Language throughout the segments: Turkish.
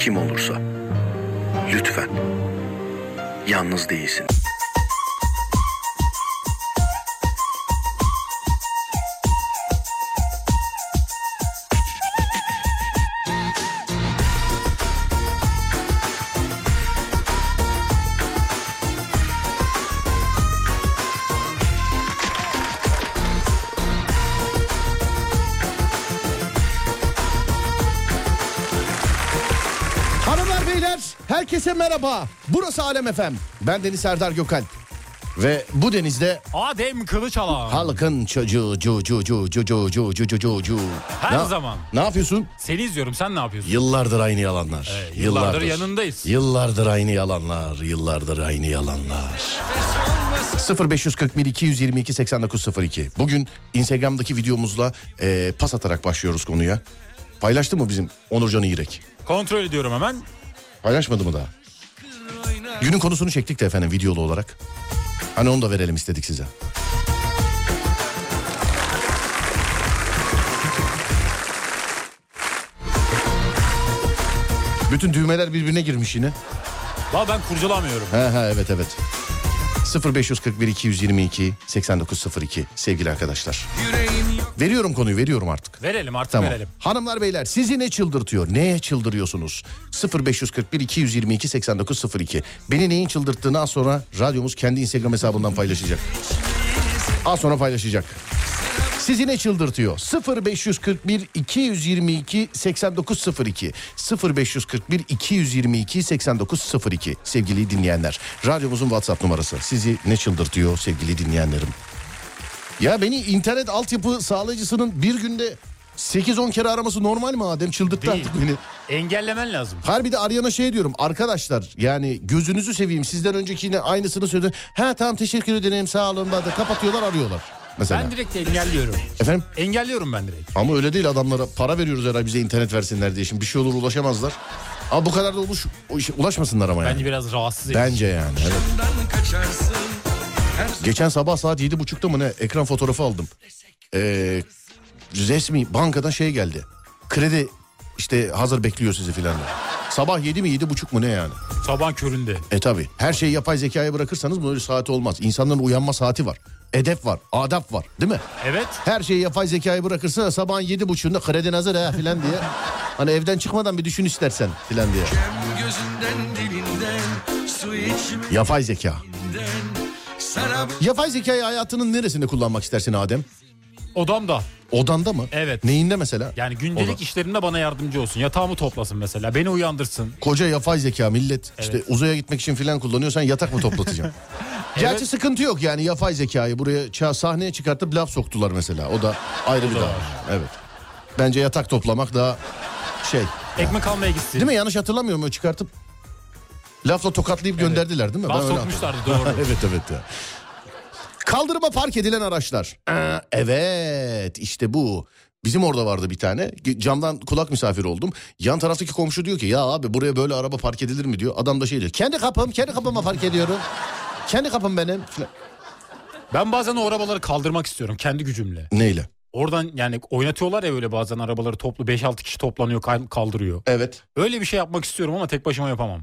kim olursa lütfen yalnız değilsin. Herkese merhaba. Burası Alem Efem. Ben Deniz Serdar Gökalp. Ve bu denizde Adem Kılıçalan. halkın çocuğu cu cu cu cu cu cu cu cu cu cu. Her Ne- zaman. Ne yapıyorsun? Seni izliyorum sen ne yapıyorsun? Yıllardır aynı yalanlar. Evet, yıllardır yanındayız. Yıllardır aynı yalanlar. Yıllardır aynı yalanlar. 0541 222 8902. Bugün Instagram'daki videomuzla e, pas atarak başlıyoruz konuya. Paylaştı mı bizim Onurcan İğrek? Kontrol ediyorum hemen. Paylaşmadı mı daha? Günün konusunu çektik de efendim videolu olarak. Hani onu da verelim istedik size. Bütün düğmeler birbirine girmiş yine. Valla ben kurcalamıyorum. He he evet evet. 0541 222 8902 sevgili arkadaşlar. Veriyorum konuyu veriyorum artık. Verelim artık Tamam. verelim. Hanımlar beyler sizi ne çıldırtıyor? Neye çıldırıyorsunuz? 0541 222 8902. Beni neyin çıldırttığını az sonra radyomuz kendi Instagram hesabından paylaşacak. Az sonra paylaşacak. Sizi ne çıldırtıyor? 0541 222 8902 0541 222 8902 sevgili dinleyenler. Radyomuzun WhatsApp numarası. Sizi ne çıldırtıyor sevgili dinleyenlerim? Ya beni internet altyapı sağlayıcısının bir günde 8-10 kere araması normal mi Adem? Çıldırttı Değil. artık beni. Engellemen lazım. Harbi de arayana şey diyorum arkadaşlar yani gözünüzü seveyim sizden önceki yine aynısını söyledi. Ha tamam teşekkür ederim sağ olun Hadi kapatıyorlar arıyorlar. Mesela. Ben direkt engelliyorum. Efendim Engelliyorum ben direkt. ama öyle değil adamlara para veriyoruz herhalde bize internet versinler diye. Şimdi bir şey olur ulaşamazlar. Ama bu kadar da işe ulaşmasınlar ama yani. Bence biraz rahatsız edici. Bence yani. Evet. Geçen sabah saat yedi buçukta mı ne ekran fotoğrafı aldım. Ee, resmi bankadan şey geldi. Kredi işte hazır bekliyor sizi filan. diye. Sabah yedi mi yedi buçuk mu ne yani? Sabah köründe. E tabi her şeyi yapay zekaya bırakırsanız böyle saati olmaz. İnsanların uyanma saati var. Edep var, adap var değil mi? Evet. Her şeyi yapay zekaya bırakırsa sabahın yedi buçuğunda kredin hazır ha filan diye. Hani evden çıkmadan bir düşün istersen filan diye. Gözünden dilinden Yapay zeka. bu Yapay zekayı hayatının neresinde kullanmak istersin Adem? Odamda. Odanda mı? Evet. Neyinde mesela? Yani gündelik Oda. işlerimde bana yardımcı olsun. Yatağımı toplasın mesela. Beni uyandırsın. Koca yapay zeka millet işte uzaya gitmek için filan kullanıyorsan yatak mı toplatacaksın? Gerçi Evet. sıkıntı yok yani yapay zekayı buraya sahneye çıkartıp laf soktular mesela. O da ayrı bir da dava. Evet. Bence yatak toplamak daha şey. Ekmek almaya gitsin. Değil mi? Yanlış hatırlamıyorum o çıkartıp lafla tokatlayıp gönderdiler değil mi? Laf öyle sokmuşlardı, doğru. evet evet ya. Kaldırıma park edilen araçlar. Aa, evet işte bu. Bizim orada vardı bir tane. Camdan kulak misafiri oldum. Yan taraftaki komşu diyor ki ya abi buraya böyle araba park edilir mi diyor. Adam da şey diyor. Kendi kapım, kendi kapıma park ediyorum. kendi kapım benim. Ben bazen o arabaları kaldırmak istiyorum kendi gücümle. Neyle? Oradan yani oynatıyorlar ya öyle bazen arabaları toplu 5-6 kişi toplanıyor kal- kaldırıyor. Evet. Öyle bir şey yapmak istiyorum ama tek başıma yapamam.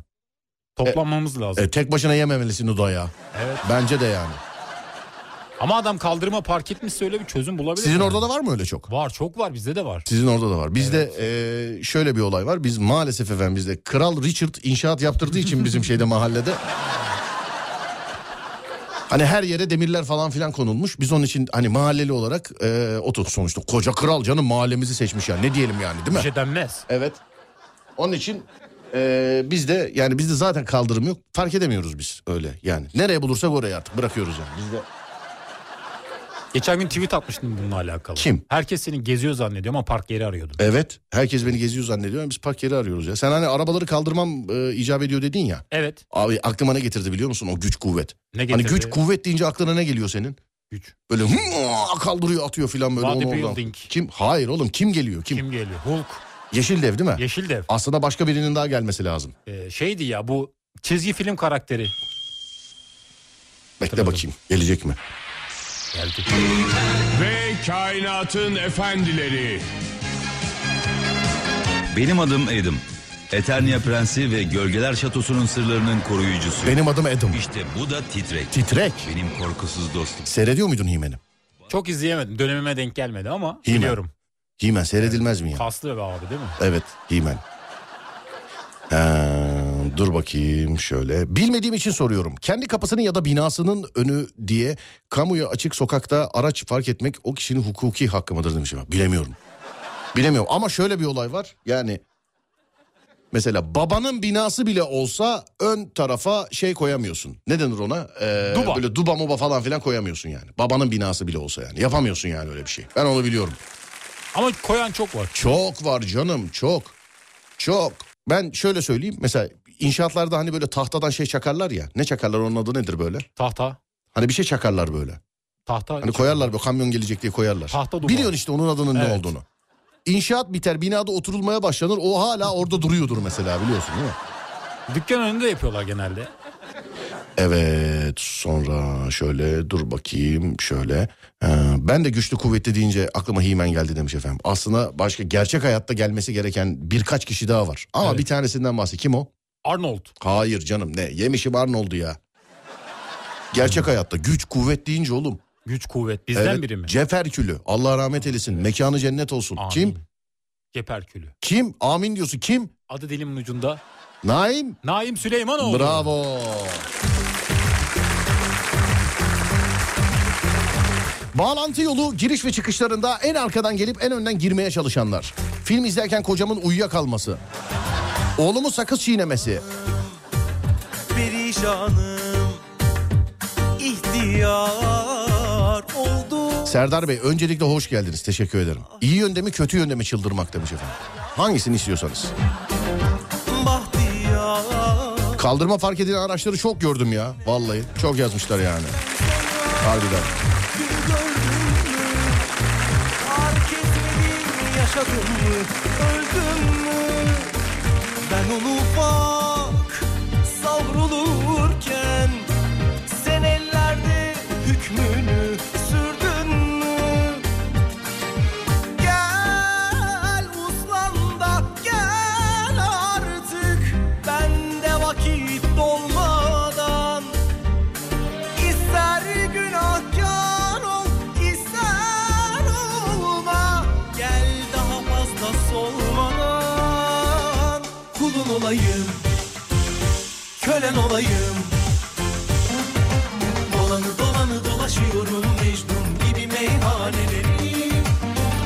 Toplanmamız lazım. E, tek başına yememelisin o dayağı. Evet. Bence de yani. Ama adam kaldırıma park etmişse öyle bir çözüm bulabilir. Sizin yani. orada da var mı öyle çok? Var çok var bizde de var. Sizin orada da var. Bizde e, şöyle bir olay var. Biz maalesef efendim bizde Kral Richard inşaat yaptırdığı için bizim şeyde mahallede. Hani her yere demirler falan filan konulmuş. Biz onun için hani mahalleli olarak e, otur sonuçta. Koca kral canım mahallemizi seçmiş yani. Ne diyelim yani değil mi? Bir şey denmez. Evet. Onun için e, bizde yani bizde zaten kaldırım yok. Fark edemiyoruz biz öyle yani. Nereye bulursak oraya artık bırakıyoruz yani. Bizde Geçen gün tweet atmıştım bununla alakalı. Kim? Herkes seni geziyor zannediyor ama park yeri arıyordun. Evet. Herkes beni geziyor zannediyor ama biz park yeri arıyoruz ya. Sen hani arabaları kaldırmam e, icap ediyor dedin ya. Evet. Abi aklıma ne getirdi biliyor musun o güç kuvvet. Ne Hani getirdi? güç kuvvet deyince aklına ne geliyor senin? Güç. Böyle hımm kaldırıyor atıyor filan böyle onu oradan. Bodybuilding. Kim? Hayır oğlum kim geliyor? Kim? Kim geliyor? Hulk. Yeşil dev değil mi? Yeşil Dev. Aslında başka birinin daha gelmesi lazım. Ee, şeydi ya bu çizgi film karakteri. Bekle Hatırladım. bakayım gelecek mi? Geldi. Ve kainatın efendileri. Benim adım Adam. Eternia Prensi ve Gölgeler Şatosu'nun sırlarının koruyucusuyum. Benim adım Adam. İşte bu da Titrek. Titrek. Benim korkusuz dostum. Seyrediyor muydun Himen'i? Çok izleyemedim. Dönemime denk gelmedi ama He-Man. biliyorum. Himen seyredilmez mi ya? Kaslı be abi değil mi? Evet Himen. Ee, dur bakayım şöyle. Bilmediğim için soruyorum. Kendi kapısının ya da binasının önü diye kamuya açık sokakta araç fark etmek o kişinin hukuki hakkı mıdır demişim. Bilemiyorum. Bilemiyorum ama şöyle bir olay var. Yani mesela babanın binası bile olsa ön tarafa şey koyamıyorsun. Ne denir ona? Ee, Duba. Böyle duba muba falan filan koyamıyorsun yani. Babanın binası bile olsa yani. Yapamıyorsun yani öyle bir şey. Ben onu biliyorum. Ama koyan çok var. Çok var canım çok. Çok. Ben şöyle söyleyeyim mesela inşaatlarda hani böyle tahtadan şey çakarlar ya. Ne çakarlar onun adı nedir böyle? Tahta. Hani bir şey çakarlar böyle. Tahta. Hani koyarlar böyle kamyon gelecek diye koyarlar. Tahta duvar. Biliyorsun işte onun adının ne Evet. olduğunu. İnşaat biter binada oturulmaya başlanır o hala orada duruyordur mesela biliyorsun değil mi? Dükkan önünde yapıyorlar genelde. Evet sonra şöyle dur bakayım şöyle. Ee, ben de güçlü kuvvetli deyince aklıma Himen geldi demiş efendim. Aslında başka gerçek hayatta gelmesi gereken birkaç kişi daha var. Ama Evet. bir tanesinden bahsedeyim. Kim o? Arnold. Hayır canım ne yemişim Arnold'u ya. Gerçek hayatta güç kuvvet deyince oğlum. Güç kuvvet. Bizden Evet, biri mi? Ceferkülü Allah rahmet eylesin mekanı cennet olsun. Amin. Kim? Geperkülü. Kim? Amin diyorsun kim? Adı dilimin ucunda. Naim. Naim Süleymanoğlu. Bravo. Bağlantı yolu giriş ve çıkışlarında en arkadan gelip en önden girmeye çalışanlar. Film izlerken kocamın uyuyakalması. Oğlumun sakız çiğnemesi. perişanım ihtiyar oldu Serdar Bey öncelikle hoş geldiniz. Teşekkür ederim. İyi yönde mi kötü yönde mi çıldırmak demiş efendim. Hangisini istiyorsanız. bahtiyar Kaldırma fark edilen araçları çok gördüm ya. Vallahi çok yazmışlar yani. Harbiden. Fark etmedim yaşadım mı öldüm mü? Ben onu bak kölen olayım? Dolanı dolanı dolaşıyorum Mecnun gibi meyhaneleri.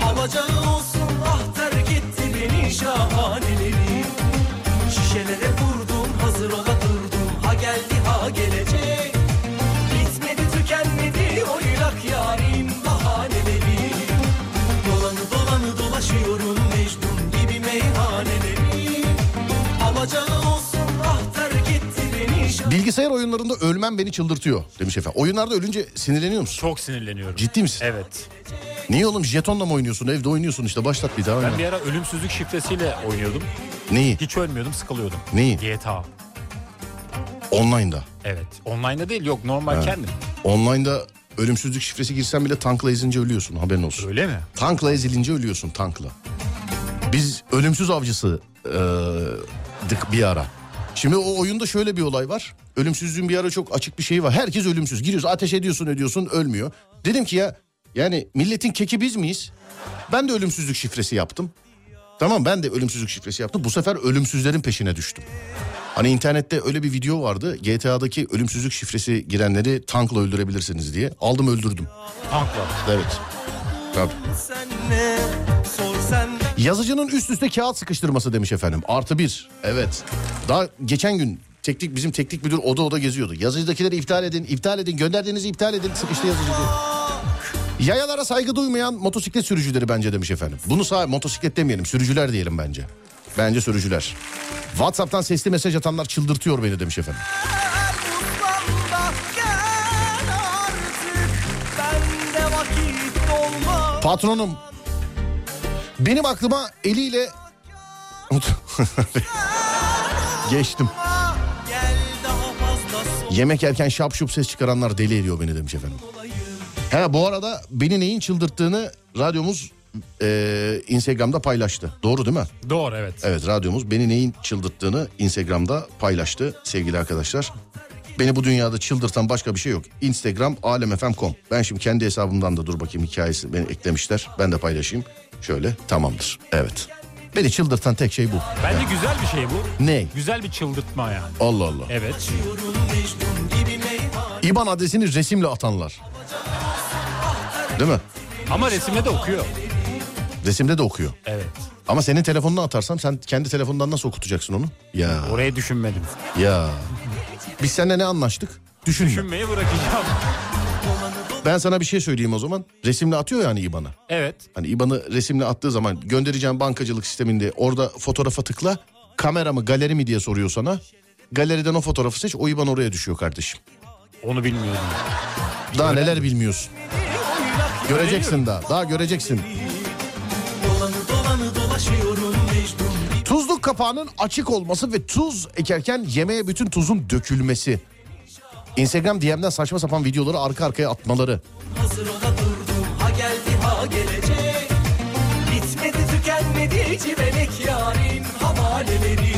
Alacağın olsun ah terk etti beni şahaneleri. Şişelere Bilgisayar oyunlarında ölmem beni çıldırtıyor demiş efendim. Oyunlarda ölünce sinirleniyor musun? Çok sinirleniyorum. Ciddi misin? Evet. Niye oğlum jetonla mı oynuyorsun? Evde oynuyorsun işte başlat bir daha oyna. Ben bir ara ölümsüzlük şifresiyle oynuyordum. Neyi? Hiç ölmüyordum sıkılıyordum. Neyi? GTA. Online'da. Evet. Online'da değil yok normal kendim. Online'da ölümsüzlük şifresi girsen bile tankla ezince ölüyorsun haberin olsun. Öyle mi? Tankla ezilince ölüyorsun tankla. Biz ölümsüz avcısı eee, dık bir ara. Şimdi o oyunda şöyle bir olay var. Ölümsüzlüğün bir ara çok açık bir şeyi var. Herkes ölümsüz. Giriyorsun ateş ediyorsun ediyorsun ölmüyor. Dedim ki ya yani milletin keki biz miyiz? Ben de ölümsüzlük şifresi yaptım. Tamam ben de ölümsüzlük şifresi yaptım. Bu sefer ölümsüzlerin peşine düştüm. Hani internette öyle bir video vardı. GTA'daki ölümsüzlük şifresi girenleri tankla öldürebilirsiniz diye. Aldım öldürdüm. Tankla. Evet. Tabii. Yazıcının üst üste kağıt sıkıştırması demiş efendim. Artı bir. Evet. Daha geçen gün teknik bizim teknik müdür oda oda geziyordu. Yazıcıdakileri iptal edin, iptal edin, gönderdiğinizi iptal edin, sıkıştı yazıcı diye. Yayalara saygı duymayan motosiklet sürücüleri bence demiş efendim. Bunu sağ motosiklet demeyelim sürücüler diyelim bence. Bence sürücüler. WhatsApp'tan sesli mesaj atanlar çıldırtıyor beni demiş efendim. Patronum benim aklıma eliyle geçtim. Yemek yerken şap şup ses çıkaranlar deli ediyor beni demiş efendim. He bu arada beni neyin çıldırttığını radyomuz e, Instagram'da paylaştı. Doğru değil mi? Doğru evet. Evet radyomuz beni neyin çıldırttığını Instagram'da paylaştı sevgili arkadaşlar. Beni bu dünyada çıldırtan başka bir şey yok. Instagram alemfm.com. Ben şimdi kendi hesabımdan da dur bakayım hikayesi beni eklemişler. Ben de paylaşayım. Şöyle tamamdır. Evet. Beni çıldırtan tek şey bu. Bence güzel bir şey bu. Ne? Güzel bir çıldırtma yani. Allah Allah. Evet. İban adresini resimle atanlar. Değil mi? Ama resimde de okuyor. Resimde de okuyor. Evet. Ama senin telefonuna atarsam sen kendi telefonundan nasıl okutacaksın onu? Ya Orayı düşünmedim. ya. Biz seninle ne anlaştık? Düşünme. Düşünmeyi bırakacağım. Ben sana bir şey söyleyeyim o zaman. Resimle atıyor yani İban'a. Evet. Hani İban'ı resimle attığı zaman göndereceğim bankacılık sisteminde orada fotoğrafa tıkla. Kamera mı galeri mi diye soruyor sana. Galeriden o fotoğrafı seç o İban oraya düşüyor kardeşim. Onu bilmiyordum. Daha neler bilmiyorsun. Göreceksin daha. Daha göreceksin. Tuzluk kapağının açık olması ve tuz ekerken yemeğe bütün tuzun dökülmesi. Instagram DM'den saçma sapan videoları arka arkaya atmaları. Hazır ola durdum ha geldi ha gelecek Bitmedi tükenmedi civelek yarim havaleleri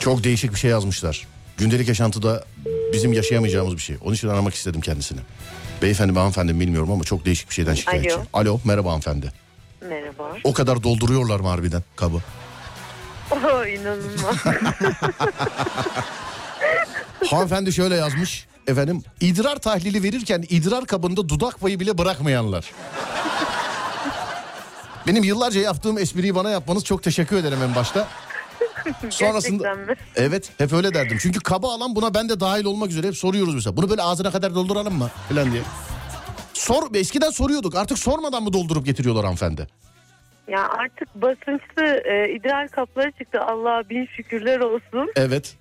Çok değişik bir şey yazmışlar. Gündelik yaşantıda bizim yaşayamayacağımız bir şey. Onun için aramak istedim kendisini. Beyefendi mi hanımefendi mi bilmiyorum ama çok değişik bir şeyden şikayetçi. Alo. Alo merhaba hanımefendi. Merhaba. O kadar dolduruyorlar mı harbiden kabı? Oh inanılmaz. Hanımefendi şöyle yazmış. Efendim idrar tahlili verirken idrar kabında dudak payı bile bırakmayanlar. Benim yıllarca yaptığım espriyi bana yapmanız çok teşekkür ederim en başta. Sonrasında mi? evet hep öyle derdim. Çünkü kaba alan buna ben de dahil olmak üzere hep soruyoruz mesela. Bunu böyle ağzına kadar dolduralım mı falan diye. Sor eskiden soruyorduk. Artık sormadan mı doldurup getiriyorlar hanımefendi? Ya artık basınçlı e, idrar kapları çıktı. Allah'a bin şükürler olsun. Evet.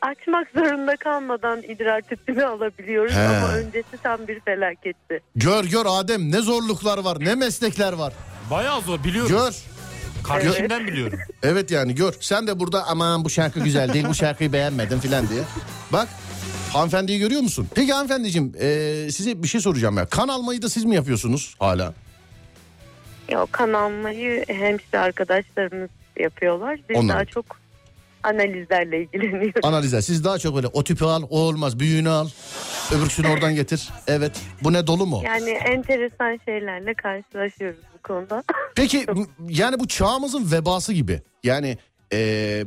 Açmak zorunda kalmadan idrar tüpünü alabiliyoruz He. ama öncesi tam bir felaketti. Gör gör Adem ne zorluklar var ne meslekler var. Bayağı zor biliyorum. Gör. Kardeşimden biliyorum. Evet yani gör. Sen de burada aman bu şarkı güzel değil bu şarkıyı beğenmedim filan diye. Bak hanımefendiyi görüyor musun? Peki hanımefendiciğim eee, size bir şey soracağım ya. Kan almayı da siz mi yapıyorsunuz hala? Ya kan almayı hemşire arkadaşlarımız yapıyorlar. Biz Onlar. daha çok analizlerle ilgileniyoruz. Analizler. Siz daha çok böyle o tüpü al o olmaz büyüğünü al. Öbürküsünü oradan getir. Evet. Bu ne dolu mu? Yani enteresan şeylerle karşılaşıyoruz bu konuda. Peki bu- yani bu çağımızın vebası gibi. Yani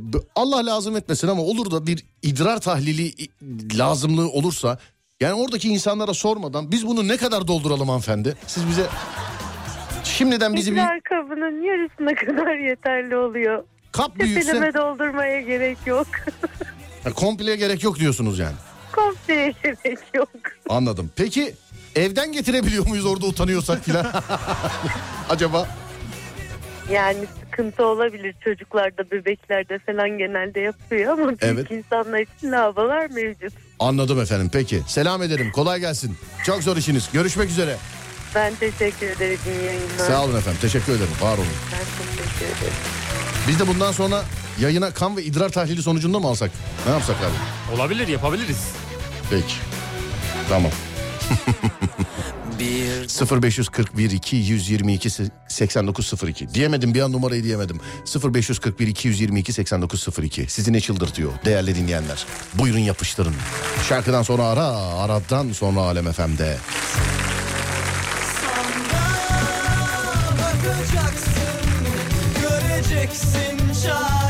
bu- Allah lazım etmesin ama olur da bir idrar tahlili i- lazımlığı olursa yani oradaki insanlara sormadan biz bunu ne kadar dolduralım hanımefendi? Siz bize şimdiden bizi bir İdrar kabının yarısına kadar yeterli oluyor. Kap büyütse Tepeleme doldurmaya gerek yok. Ha, komple gerek yok diyorsunuz yani. Kompleye gerek yok. Anladım. Peki evden getirebiliyor muyuz orada utanıyorsak filan? Acaba? Yani sıkıntı olabilir çocuklarda, bebeklerde falan genelde yapıyor ama büyük Evet. insanlar için lavalar mevcut. Anladım efendim. Peki. Selam ederim. Kolay gelsin. Çok zor işiniz. Görüşmek üzere. Ben teşekkür ederim iyi yayınlar. Sağ olun efendim. Teşekkür ederim. Var olun. Ben teşekkür ederim. Biz de bundan sonra yayına kan ve idrar tahlili sonucunda mı alsak? Ne yapsak abi? Olabilir yapabiliriz. Peki. Tamam. 0541 2 122 8902 diyemedim bir an numarayı diyemedim 0541 222 8902 sizi ne çıldırtıyor değerli dinleyenler buyurun yapıştırın şarkıdan sonra ara aradan sonra Alem FM'de Bakacaksın, göreceksin çaren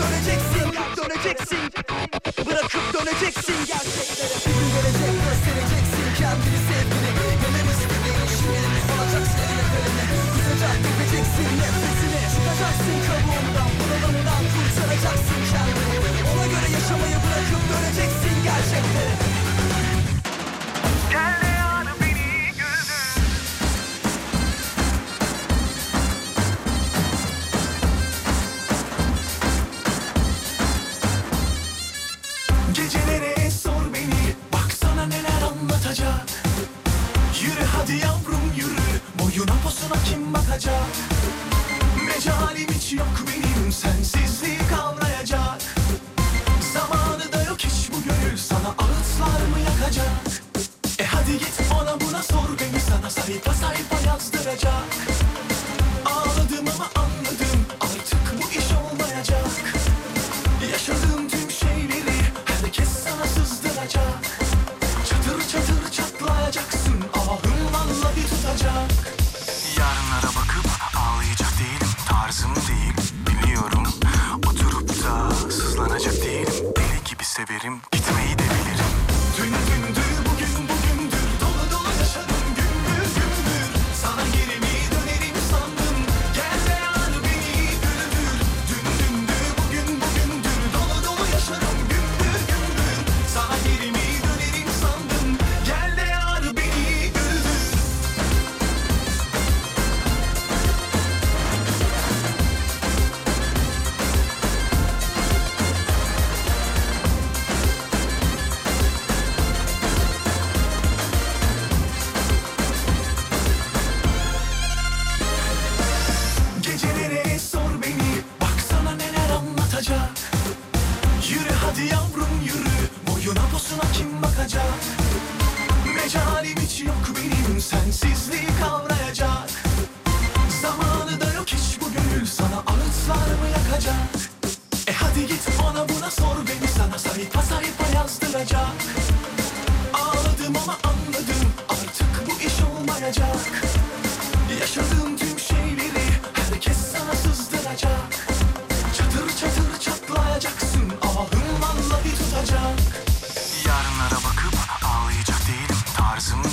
döneceksin Döneceksin. Bırakıp döneceksin. Gerçeklere Bir gün gelecek göstereceksin. Kendini sevgini Neler istediğin şimdi Olacaksın eline kalene Kusacak gideceksin. Nefesine Çıkacaksın kabuğundan bunalımdan Kurtaracaksın kendini. Ona göre yaşamayı bırakıp döneceksin gerçeklere. Kendini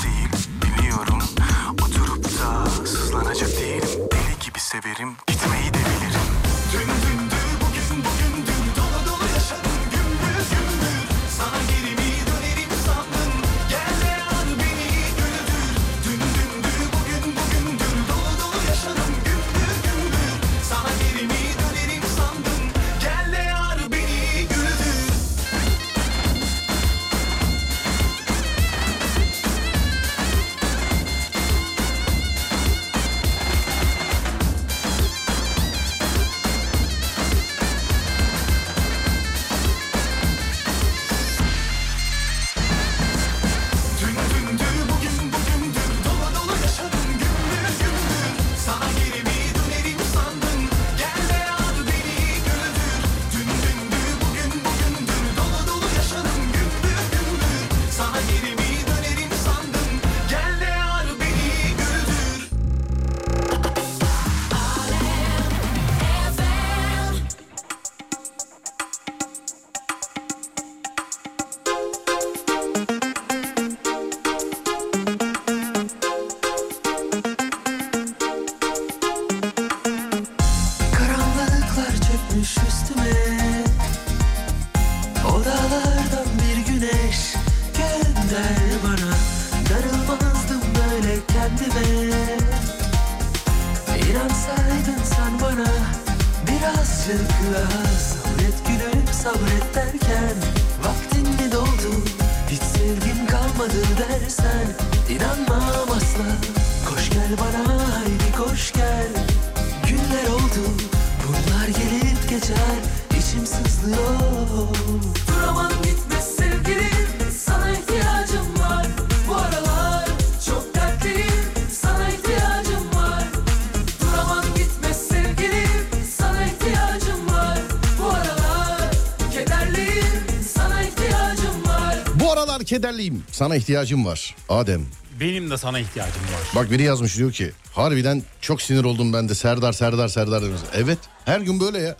müziği dinliyorum Oturup da sızlanacak değilim. Deli gibi severim. kederliyim. Sana ihtiyacım var Adem. Benim de sana ihtiyacım var. Bak biri yazmış diyor ki harbiden çok sinir oldum ben de Serdar Serdar Serdar demiş. Evet her gün böyle ya.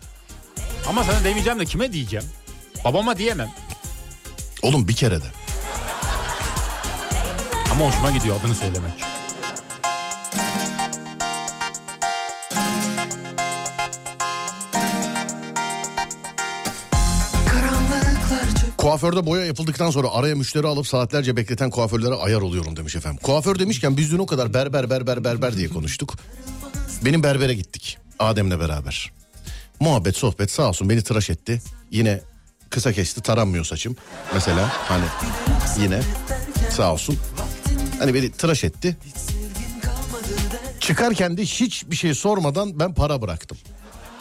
Ama sana demeyeceğim de kime diyeceğim? Babama diyemem. Oğlum bir kere de. Ama hoşuma gidiyor adını söylemek. Kuaförde boya yapıldıktan sonra araya müşteri alıp saatlerce bekleten kuaförlere ayar oluyorum demiş efendim. Kuaför demişken biz dün o kadar berber berber berber diye konuştuk. Benim berbere gittik Adem'le beraber. Muhabbet sohbet sağ olsun beni tıraş etti. Yine kısa kesti taranmıyor saçım. Mesela hani yine sağ olsun. Hani beni tıraş etti. Çıkarken de hiçbir şey sormadan ben para bıraktım.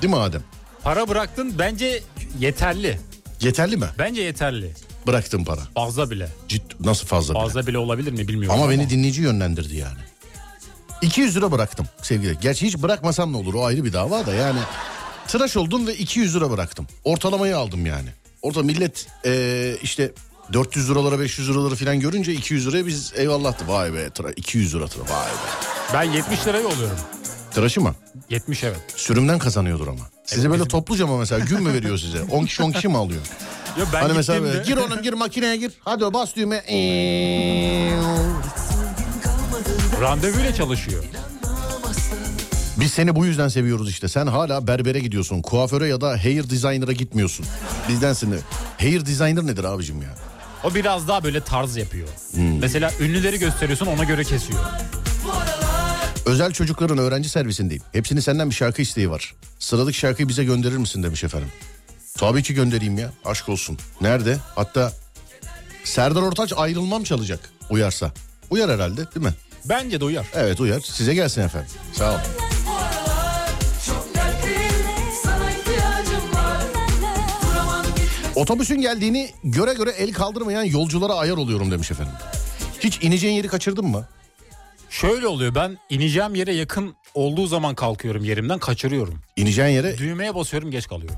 Değil mi Adem? Para bıraktın bence yeterli. Yeterli mi? Bence yeterli. Bıraktım para. Fazla bile. Ciddi, nasıl fazla, bile? Fazla bile olabilir mi bilmiyorum. Ama beni dinleyici yönlendirdi yani. 200 lira bıraktım sevgili. Gerçi hiç bırakmasam ne olur o ayrı bir dava da yani. Tıraş oldum ve 200 lira bıraktım. Ortalamayı aldım yani. Orta millet eee, işte 400 liralara 500 liraları falan görünce 200 liraya biz eyvallahtı. Vay be tıra, 200 lira tıra vay be. Ben 70 liraya oluyorum. Tıraşı mı? 70 evet. Sürümden kazanıyordur ama. Size böyle topluca mı mesela gün mü veriyor size? 10 kişi 10 kişi mi alıyor? Yo, ben hani mesela böyle, gir oğlum gir makineye gir. Hadi o bas düğme. Randevuyla çalışıyor. Biz seni bu yüzden seviyoruz işte. Sen hala berbere gidiyorsun. Kuaföre ya da hair designer'a gitmiyorsun. Bizdensin de. Hair designer nedir abicim ya? O biraz daha böyle tarz yapıyor. Hmm. Mesela ünlüleri gösteriyorsun ona göre kesiyor. Özel çocukların öğrenci servisindeyim. Hepsinin senden bir şarkı isteği var. Sıradaki şarkıyı bize gönderir misin demiş efendim. Tabii ki göndereyim ya. Aşk olsun. Nerede? Hatta Serdar Ortaç ayrılmam çalacak. Uyarsa. Uyar herhalde değil mi? Bence de uyar. Evet uyar. Size gelsin efendim. Sağ ol. Otobüsün geldiğini göre göre el kaldırmayan yolculara ayar oluyorum demiş efendim. Hiç ineceğin yeri kaçırdın mı? Şöyle oluyor ben ineceğim yere yakın olduğu zaman kalkıyorum yerimden kaçırıyorum. İneceğin yere Düğmeye basıyorum geç kalıyorum.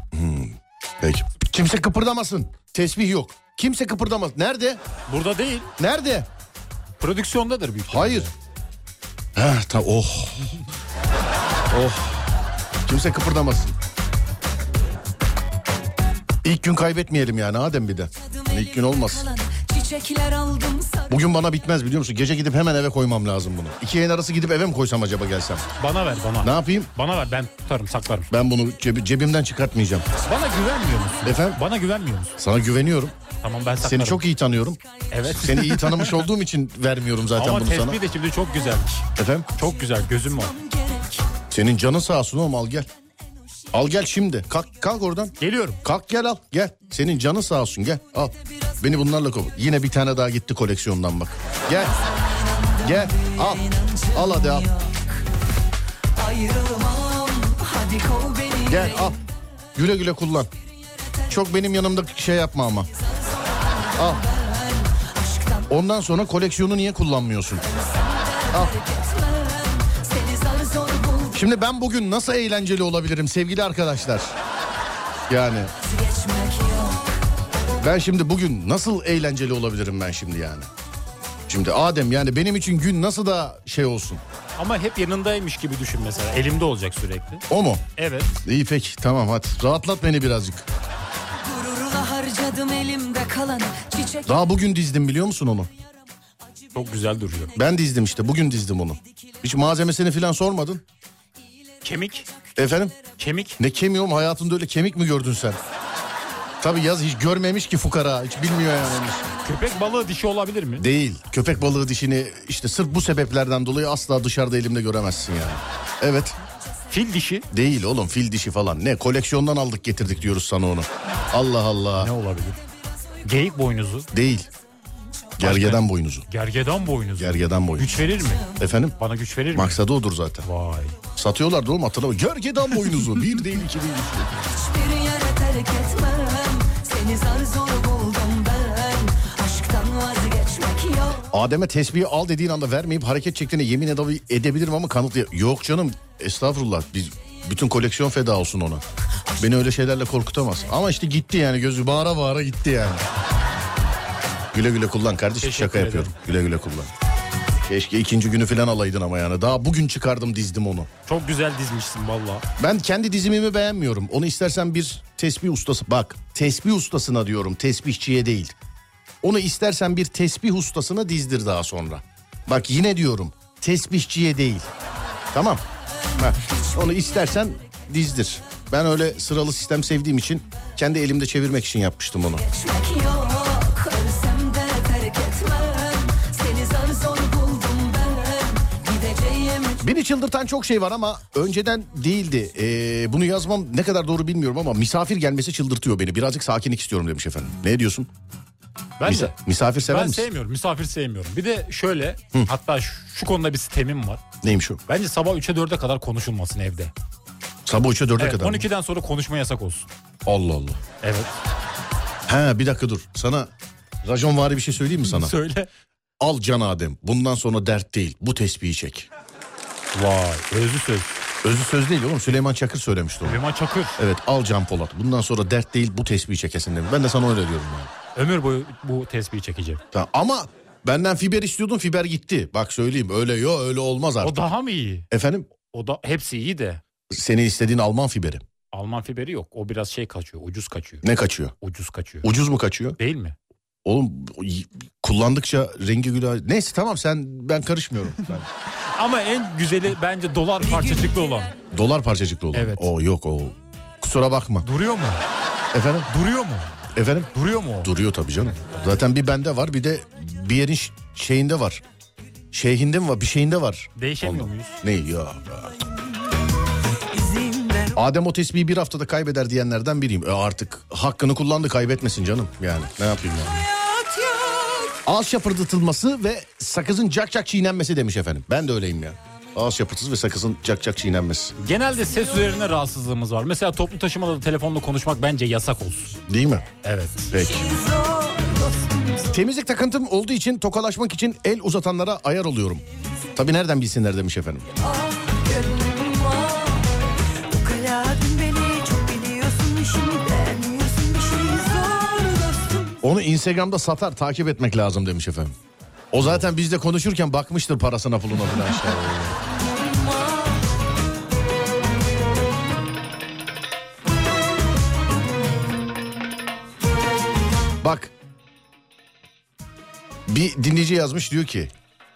Peki. Kimse kıpırdamasın. Tesbih yok. Kimse kıpırdamaz. Nerede? Burada değil Nerede? prodüksiyondadır büyük. Hayır. Heh, ta oh. oh. Kimse kıpırdamasın. İlk gün kaybetmeyelim yani Adem bir de. İlk gün olmaz. Çiçekler aldım Bugün bana bitmez biliyor musun? Gece gidip hemen eve koymam lazım bunu. İki yayın arası gidip eve mi koysam acaba gelsem? Bana ver bana. Ne yapayım? Bana ver ben tutarım saklarım. Ben bunu cebi- cebimden çıkartmayacağım. Bana güvenmiyor musun? Efendim? Bana güvenmiyor musun? Sana güveniyorum. Tamam ben saklarım. Seni çok iyi tanıyorum. Evet. Seni iyi tanımış olduğum için vermiyorum zaten Ama bunu tespih sana. de şimdi çok güzelmiş. Efendim? Çok güzel gözüm var. Senin canın sağ olsun oğlum al gel. Al gel şimdi. Kalk, kalk oradan. Geliyorum. Kalk gel al gel. Senin canın sağ olsun gel al. Beni bunlarla kov. Yine bir tane daha gitti koleksiyondan bak. Gel. Gel al. Al hadi al. Gel al. Güle güle kullan. Çok benim yanımda şey yapma ama. Al. Ondan sonra koleksiyonu niye kullanmıyorsun? Al. Şimdi ben bugün nasıl eğlenceli olabilirim sevgili arkadaşlar? Yani ben şimdi bugün nasıl eğlenceli olabilirim ben şimdi yani? Şimdi Adem yani benim için gün nasıl da şey olsun? Ama hep yanındaymış gibi düşün mesela. Elimde olacak sürekli. O mu? Evet. İyi peki tamam hadi rahatlat beni birazcık. Gururla harcadım elimde kalanı Çiçek Daha bugün dizdim biliyor musun onu? Çok güzel duruyor. Ben dizdim işte bugün dizdim onu. Hiç malzemesini falan sormadın. Kemik. Efendim? Kemik. Ne kemiği oğlum hayatında öyle kemik mi gördün sen? Tabii yaz hiç görmemiş ki fukara hiç bilmiyor yani. Köpek balığı dişi olabilir mi? Değil. Köpek balığı dişini işte sırf bu sebeplerden dolayı asla dışarıda elimde göremezsin yani. Evet. Fil dişi. Değil oğlum fil dişi falan. Ne koleksiyondan aldık getirdik diyoruz sana onu. Allah Allah. Ne olabilir? Geyik boynuzu. Değil. Gergedan boynuzu. Gergedan boynuzu. Gergedan boynuzu. Güç verir mi? Efendim? Bana güç verir mi? Maksadı odur zaten. Vay. Satıyorlar da oğlum hatırlama. Gergedan boynuzu. Bir değil iki değil. üç değil. Seni zar zor buldum ben Aşktan vazgeçmek yok Adem'e tesbihi al dediğin anda vermeyip hareket çektiğine yemin edebi- edebilirim ama kanıtlı. Yok canım estağfurullah. Biz bütün koleksiyon feda olsun ona. Beni öyle şeylerle korkutamaz. Ama işte gitti yani gözü bağıra bağıra gitti yani. Güle güle kullan kardeşim Teşekkür şaka ederim. yapıyorum. Güle güle kullan. Keşke ikinci günü falan alaydın ama yani. Daha bugün çıkardım dizdim onu. Çok güzel dizmişsin valla. Ben kendi dizimimi beğenmiyorum. Onu istersen bir tesbih ustası... Bak tesbih ustasına diyorum tesbihçiye değil. Onu istersen bir tesbih ustasına dizdir daha sonra. Bak yine diyorum tesbihçiye değil. Tamam. Bak, onu istersen dizdir. Ben öyle sıralı sistem sevdiğim için kendi elimde çevirmek için yapmıştım onu. Geçmek yok Beni çıldırtan çok şey var ama önceden değildi. Ee, bunu yazmam ne kadar doğru bilmiyorum ama misafir gelmesi çıldırtıyor beni. Birazcık sakinlik istiyorum demiş efendim. Ne diyorsun? Ben Misa- de. misafir sever Ben misin? sevmiyorum. Misafir sevmiyorum. Bir de şöyle hatta şu, şu konuda bir sistemim var. Neymiş o? Bence sabah 3'e 4'e kadar konuşulmasın evde. Sabah 3'e 4'e Evet, kadar mı? 12'den sonra konuşma yasak olsun. Allah Allah. Evet. He bir dakika dur. Sana rajonvari bir şey söyleyeyim mi sana? Söyle. Al can Adem. Bundan sonra dert değil. Bu tesbihi çek. Vay özlü söz. Özü söz değil oğlum. Süleyman Çakır söylemişti onu. Süleyman Çakır. Evet al Can Polat. Bundan sonra dert değil bu tesbihi çekesin dedim. Ben de sana öyle diyorum yani. Ömür boyu bu tespihi çekeceğim. Tamam. Ama benden fiber istiyordun fiber gitti. Bak söyleyeyim öyle yo öyle olmaz artık. O daha mı iyi? Efendim O da hepsi iyi de. senin istediğin Alman fiberi. Alman fiberi yok. O biraz şey kaçıyor. Ucuz kaçıyor. Ne kaçıyor? Ucuz kaçıyor. Ucuz mu kaçıyor? Değil mi? Oğlum kullandıkça rengi gülü... Neyse tamam sen ben karışmıyorum. Ben- Ama en güzeli bence dolar parçacıklı olan. Dolar parçacıklı olan. Evet. O yok o. Kusura bakma. Duruyor mu? Efendim? Duruyor mu? Efendim? Duruyor mu o? Duruyor tabii canım. Zaten bir bende var bir de bir yerin şeyinde var. Şeyhinde mi var? Bir şeyinde var. Değişemiyor Ondan. muyuz? Ne ya? Adem o tesbihi bir haftada kaybeder diyenlerden biriyim. E artık hakkını kullandı kaybetmesin canım. Yani ne yapayım yani. Ağız şapırdatılması ve sakızın cak cak çiğnenmesi demiş efendim. Ben de öyleyim ya. Ağız şapırtısı ve sakızın cak cak çiğnenmesi. Genelde ses üzerine rahatsızlığımız var. Mesela toplu taşımada da telefonla konuşmak bence yasak olsun. Değil mi? Evet. Peki. Temizlik takıntım olduğu için tokalaşmak için el uzatanlara ayar oluyorum. Tabii nereden bilsinler demiş efendim. Onu Instagram'da satar takip etmek lazım demiş efendim. O zaten bizle konuşurken bakmıştır parasına puluna falan. Bak. Bir dinleyici yazmış diyor ki.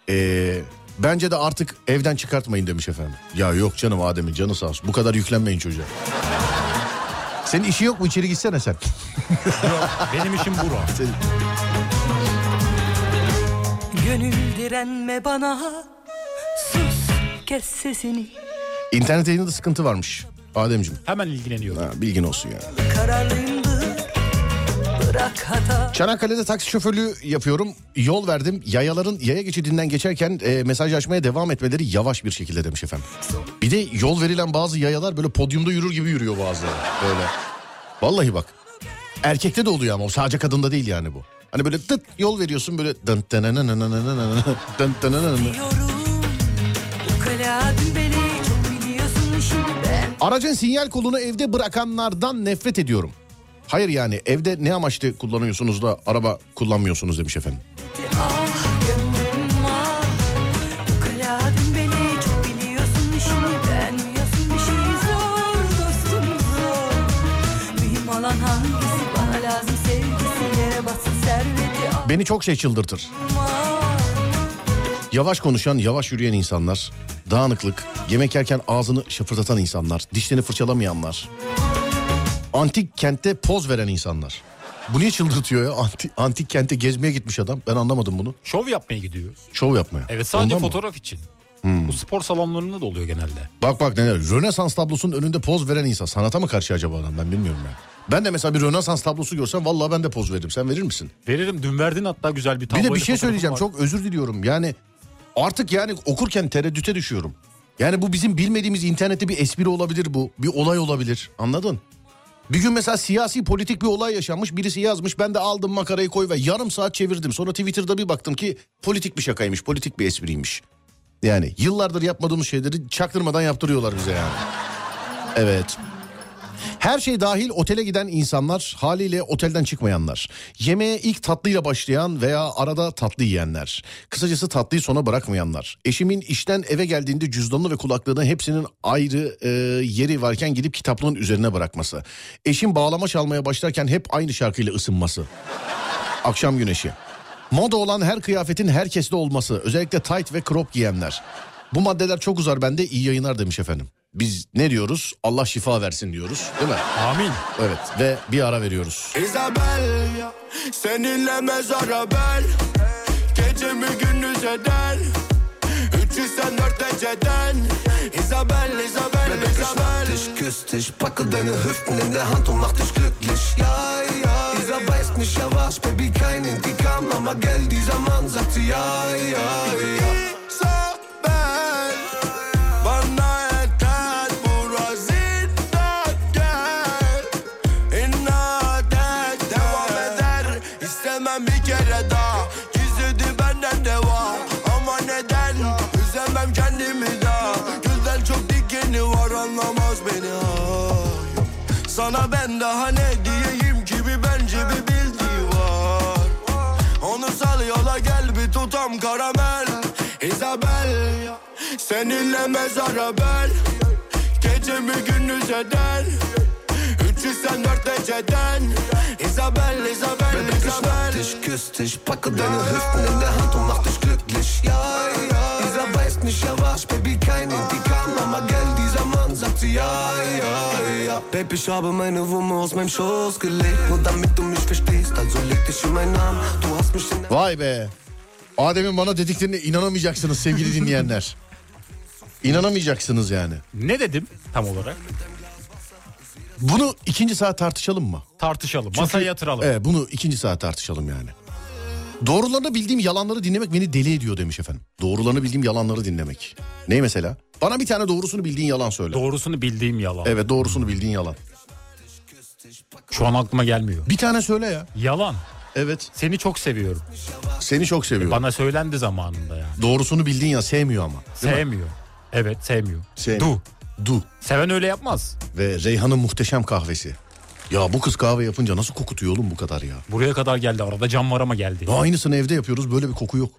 eee, bence de artık evden çıkartmayın demiş efendim. Ya yok canım Adem'in canı sağ olsun. Bu kadar yüklenmeyin çocuğa. Senin işi yok mu içeri gitsene sen. Benim işim bura. Senin- Gönül direnme bana Sus kes sesini İnternet yayında sıkıntı varmış. Ademciğim. Hemen ilgileniyorum. Ha, bilgin olsun yani. Kararlıyımdır Bırak hata Çanakkale'de taksi şoförlüğü yapıyorum. Yol verdim. Yayaların yaya geçidinden geçerken e, mesajlaşmaya devam etmeleri yavaş bir şekilde demiş efendim. Bir de yol verilen bazı yayalar böyle podyumda yürür gibi yürüyor bazıları. Böyle. Vallahi bak. Erkekte de oluyor ama o sadece kadında değil yani bu. Hani böyle tıt yol veriyorsun böyle dın dın dın Aracın sinyal kolunu evde bırakanlardan nefret ediyorum. Hayır yani evde ne amaçlı kullanıyorsunuz da araba kullanmıyorsunuz demiş efendim. Beni çok şey çıldırtır. Yavaş konuşan, yavaş yürüyen insanlar, dağınıklık, yemek yerken ağzını şıfırdatan insanlar, dişlerini fırçalamayanlar antik kentte poz veren insanlar. Bu niye çıldırtıyor ya? Antik, antik kente gezmeye gitmiş adam. Ben anlamadım bunu. Şov yapmaya gidiyor. Şov yapmaya. Evet sadece Ondan mı? Hmm. fotoğraf için. Bu spor salonlarında da oluyor genelde. Bak bak neler. Rönesans tablosunun önünde poz veren insan. Sanata mı karşı acaba adam ben bilmiyorum ya. Ben de mesela bir Rönesans tablosu görsem vallahi ben de poz veririm. Sen verir misin? Veririm dün verdin hatta güzel bir tablo. Bir de bir şey söyleyeceğim çok özür diliyorum. Yani artık yani okurken tereddüte düşüyorum. Yani bu bizim bilmediğimiz internette bir espri olabilir bu. Bir olay olabilir. Anladın? Bir gün mesela siyasi politik bir olay yaşanmış. Birisi yazmış ben de aldım makarayı koy ve yarım saat çevirdim. Sonra Twitter'da bir baktım ki politik bir şakaymış. Politik bir espriymiş. Yani yıllardır yapmadığımız şeyleri çaktırmadan yaptırıyorlar bize yani. Evet. Her şey dahil otele giden insanlar haliyle otelden çıkmayanlar. Yemeğe ilk tatlıyla başlayan veya arada tatlı yiyenler. Kısacası tatlıyı sona bırakmayanlar. Eşimin işten eve geldiğinde cüzdanını ve kulaklığını hepsinin ayrı e, yeri varken gidip kitaplığın üzerine bırakması. Eşim bağlama çalmaya başlarken hep aynı şarkıyla ısınması. Akşam güneşi. Moda olan her kıyafetin herkeste olması. Özellikle tight ve crop giyenler. Bu maddeler çok uzar bende iyi yayınlar demiş efendim. Biz ne diyoruz? Allah şifa versin diyoruz değil mi? Amin. Evet ve bir ara veriyoruz. Isabel Seninle mezara bel Gecemi gündüz eder 304 eceden Isabel, Isabel, Bebek, ich Isabel mach dich, küss dich, packe deine Hüften in der Hand und mach dich glücklich. Ja, ja, dieser weiß nicht, was, Baby, kein Indikam, aber gell, dieser Mann sagt sie ja, ja, ja. Daha ne diyeyim ki bir bence bir bildiği var. Onu sal yola gel bir tutam karamel. Isabel Seninle mezara bel Gecemi gündüz eder. 304 eceden Isabel, Isabel, ich mach Isabel. dich, küss dich, packe deine Hüften in der Hand und mach dich glücklich. Ja, ja, dieser weiß nicht, was, Baby, kein Indikam, ja, ja, ja. Baby, ich habe meine Wumme aus meinem Schoß gelegt, nur damit du mich verstehst, also leg dich in meinen Arm. Du hast mich in Vay be. Adem'in bana dediklerine inanamayacaksınız sevgili dinleyenler. İnanamayacaksınız yani. Ne dedim tam olarak? Bunu ikinci saat tartışalım mı? Tartışalım. Çünkü- Masaya yatıralım. Evet bunu ikinci saat tartışalım yani. Doğrularını bildiğim yalanları dinlemek beni deli ediyor demiş efendim. Doğrularını bildiğim yalanları dinlemek. Ne mesela? Bana bir tane doğrusunu bildiğin yalan söyle. Doğrusunu bildiğim yalan. Evet doğrusunu bildiğin yalan. Şu an aklıma gelmiyor. Bir tane söyle ya. Yalan. Evet. Seni çok seviyorum. Seni çok seviyorum. Bana söylendi zamanında ya. Doğrusunu bildiğin ya sevmiyor ama. Değil mi? Sevmiyor. Evet sevmiyor. Sevmiyor. Du. Du. Seven öyle yapmaz. Ve Reyhan'ın muhteşem kahvesi. Ya bu kız kahve yapınca nasıl kokutuyor oğlum bu kadar ya? Buraya kadar geldi arada cam var ama geldi. Ya aynısını evde yapıyoruz böyle bir koku yok.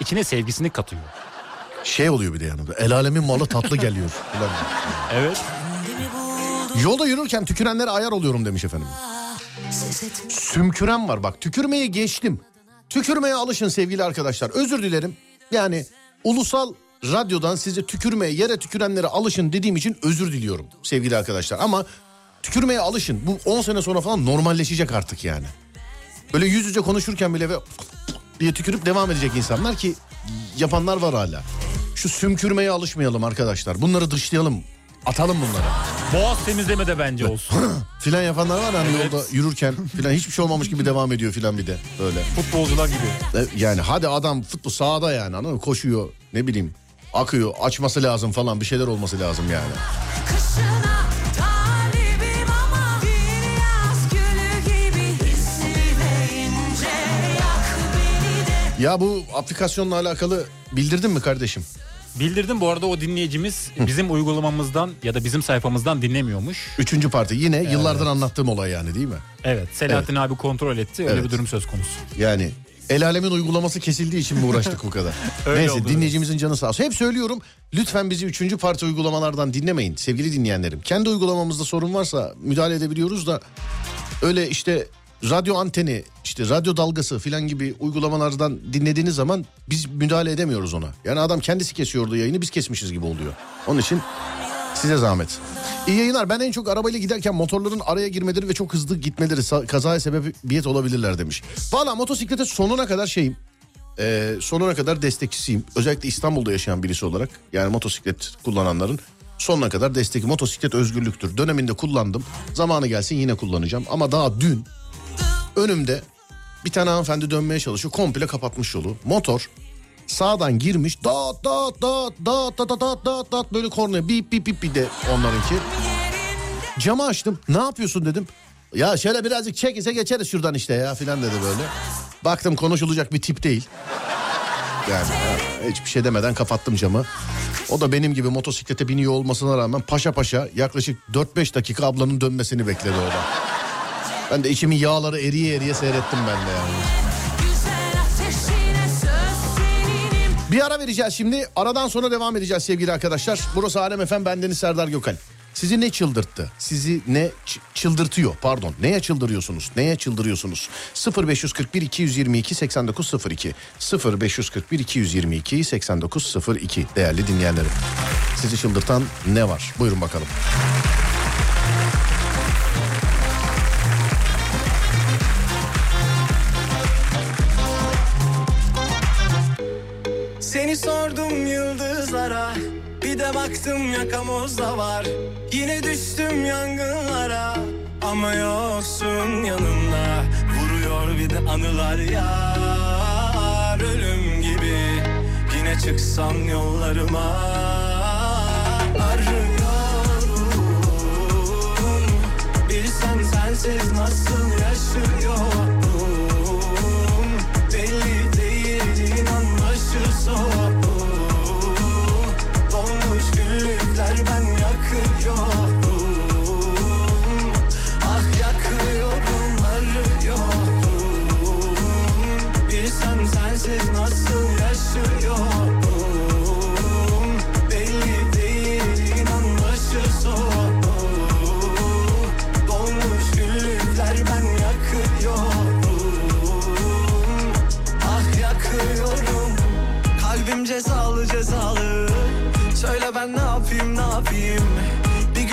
İçine sevgisini katıyor. Şey oluyor bir de yanında. El alemin malı tatlı geliyor. Evet. Yolda yürürken tükürenlere ayar oluyorum demiş efendim. Sümküren var bak tükürmeye geçtim. Tükürmeye alışın sevgili arkadaşlar. Özür dilerim. Yani ulusal radyodan size tükürmeye yere tükürenlere alışın dediğim için özür diliyorum sevgili arkadaşlar. Ama tükürmeye alışın. Bu 10 sene sonra falan normalleşecek artık yani. Böyle yüz yüze konuşurken bile ve diye tükürüp devam edecek insanlar ki yapanlar var hala. Şu sümkürmeye alışmayalım arkadaşlar. Bunları dışlayalım. Atalım bunları. Boğaz temizleme de bence olsun. filan yapanlar var hani Evet. yolda yürürken filan hiçbir şey olmamış gibi devam ediyor filan bir de böyle. Futbolcular gibi. E, Yani hadi adam futbol sahada yani anladın mı? Koşuyor ne bileyim akıyor açması lazım falan bir şeyler olması lazım yani. Kışına Ya bu aplikasyonla alakalı bildirdin mi kardeşim? Bildirdim bu arada o dinleyicimiz bizim uygulamamızdan ya da bizim sayfamızdan dinlemiyormuş. Üçüncü parti yine yıllardır anlattığım olay yani değil mi? Evet Selahattin abi kontrol etti öyle Evet. bir durum söz konusu. Yani el alemin uygulaması kesildiği için mi uğraştık bu kadar? Öyle Neyse oldu, dinleyicimizin canı sağ olsun. Hep söylüyorum lütfen bizi üçüncü parti uygulamalardan dinlemeyin sevgili dinleyenlerim. Kendi uygulamamızda sorun varsa müdahale edebiliyoruz da öyle işte radyo anteni işte radyo dalgası filan gibi uygulamalardan dinlediğiniz zaman biz müdahale edemiyoruz ona. Yani adam kendisi kesiyordu yayını biz kesmişiz gibi oluyor. Onun için size zahmet. İyi yayınlar. Ben en çok arabayla giderken motorların araya girmeleri ve çok hızlı gitmeleri kazaya sebebiyet olabilirler demiş. Valla motosiklete sonuna kadar şeyim. Ee, sonuna kadar destekçisiyim. Özellikle İstanbul'da yaşayan birisi olarak. Yani motosiklet kullananların sonuna kadar destek. Motosiklet özgürlüktür. Döneminde kullandım. Zamanı gelsin yine kullanacağım. Ama daha dün Önümde bir tane hanımefendi dönmeye çalışıyor. Komple kapatmış yolu. Motor sağdan girmiş. Dağıt dağıt dağıt dağıt dağıt dağıt dağıt dağıt böyle korna bip bip bip bir de onlarınki. Camı açtım. Ne yapıyorsun dedim. Ya şöyle birazcık çekilse geçeriz şuradan işte ya filan dedi böyle. Baktım konuşulacak bir tip değil. Yani e, hiçbir şey demeden kapattım camı. O da benim gibi motosiklete biniyor olmasına rağmen paşa paşa yaklaşık 4-5 dakika ablanın dönmesini bekledi o da. Ben de içimin yağları eriye eriye seyrettim ben de yani. Bir ara vereceğiz şimdi. Aradan sonra devam edeceğiz sevgili arkadaşlar. Burası Alem Efem bendeniz Serdar Gökal. Sizi ne çıldırttı? Sizi ne çıldırtıyor? Pardon. Neye çıldırıyorsunuz? Neye çıldırıyorsunuz? 0541 222 8902 0541 222 8902 değerli dinleyenlerim. Sizi çıldırtan ne var? Buyurun bakalım. Yıldızlara Bir de baktım yakamozda var. Yine düştüm yangınlara. Ama yoksun yanımda. Vuruyor bir de anılar yar Ölüm gibi. Yine çıksam yollarıma. Arıyorum. Bilsem sensiz nasıl yaşıyorum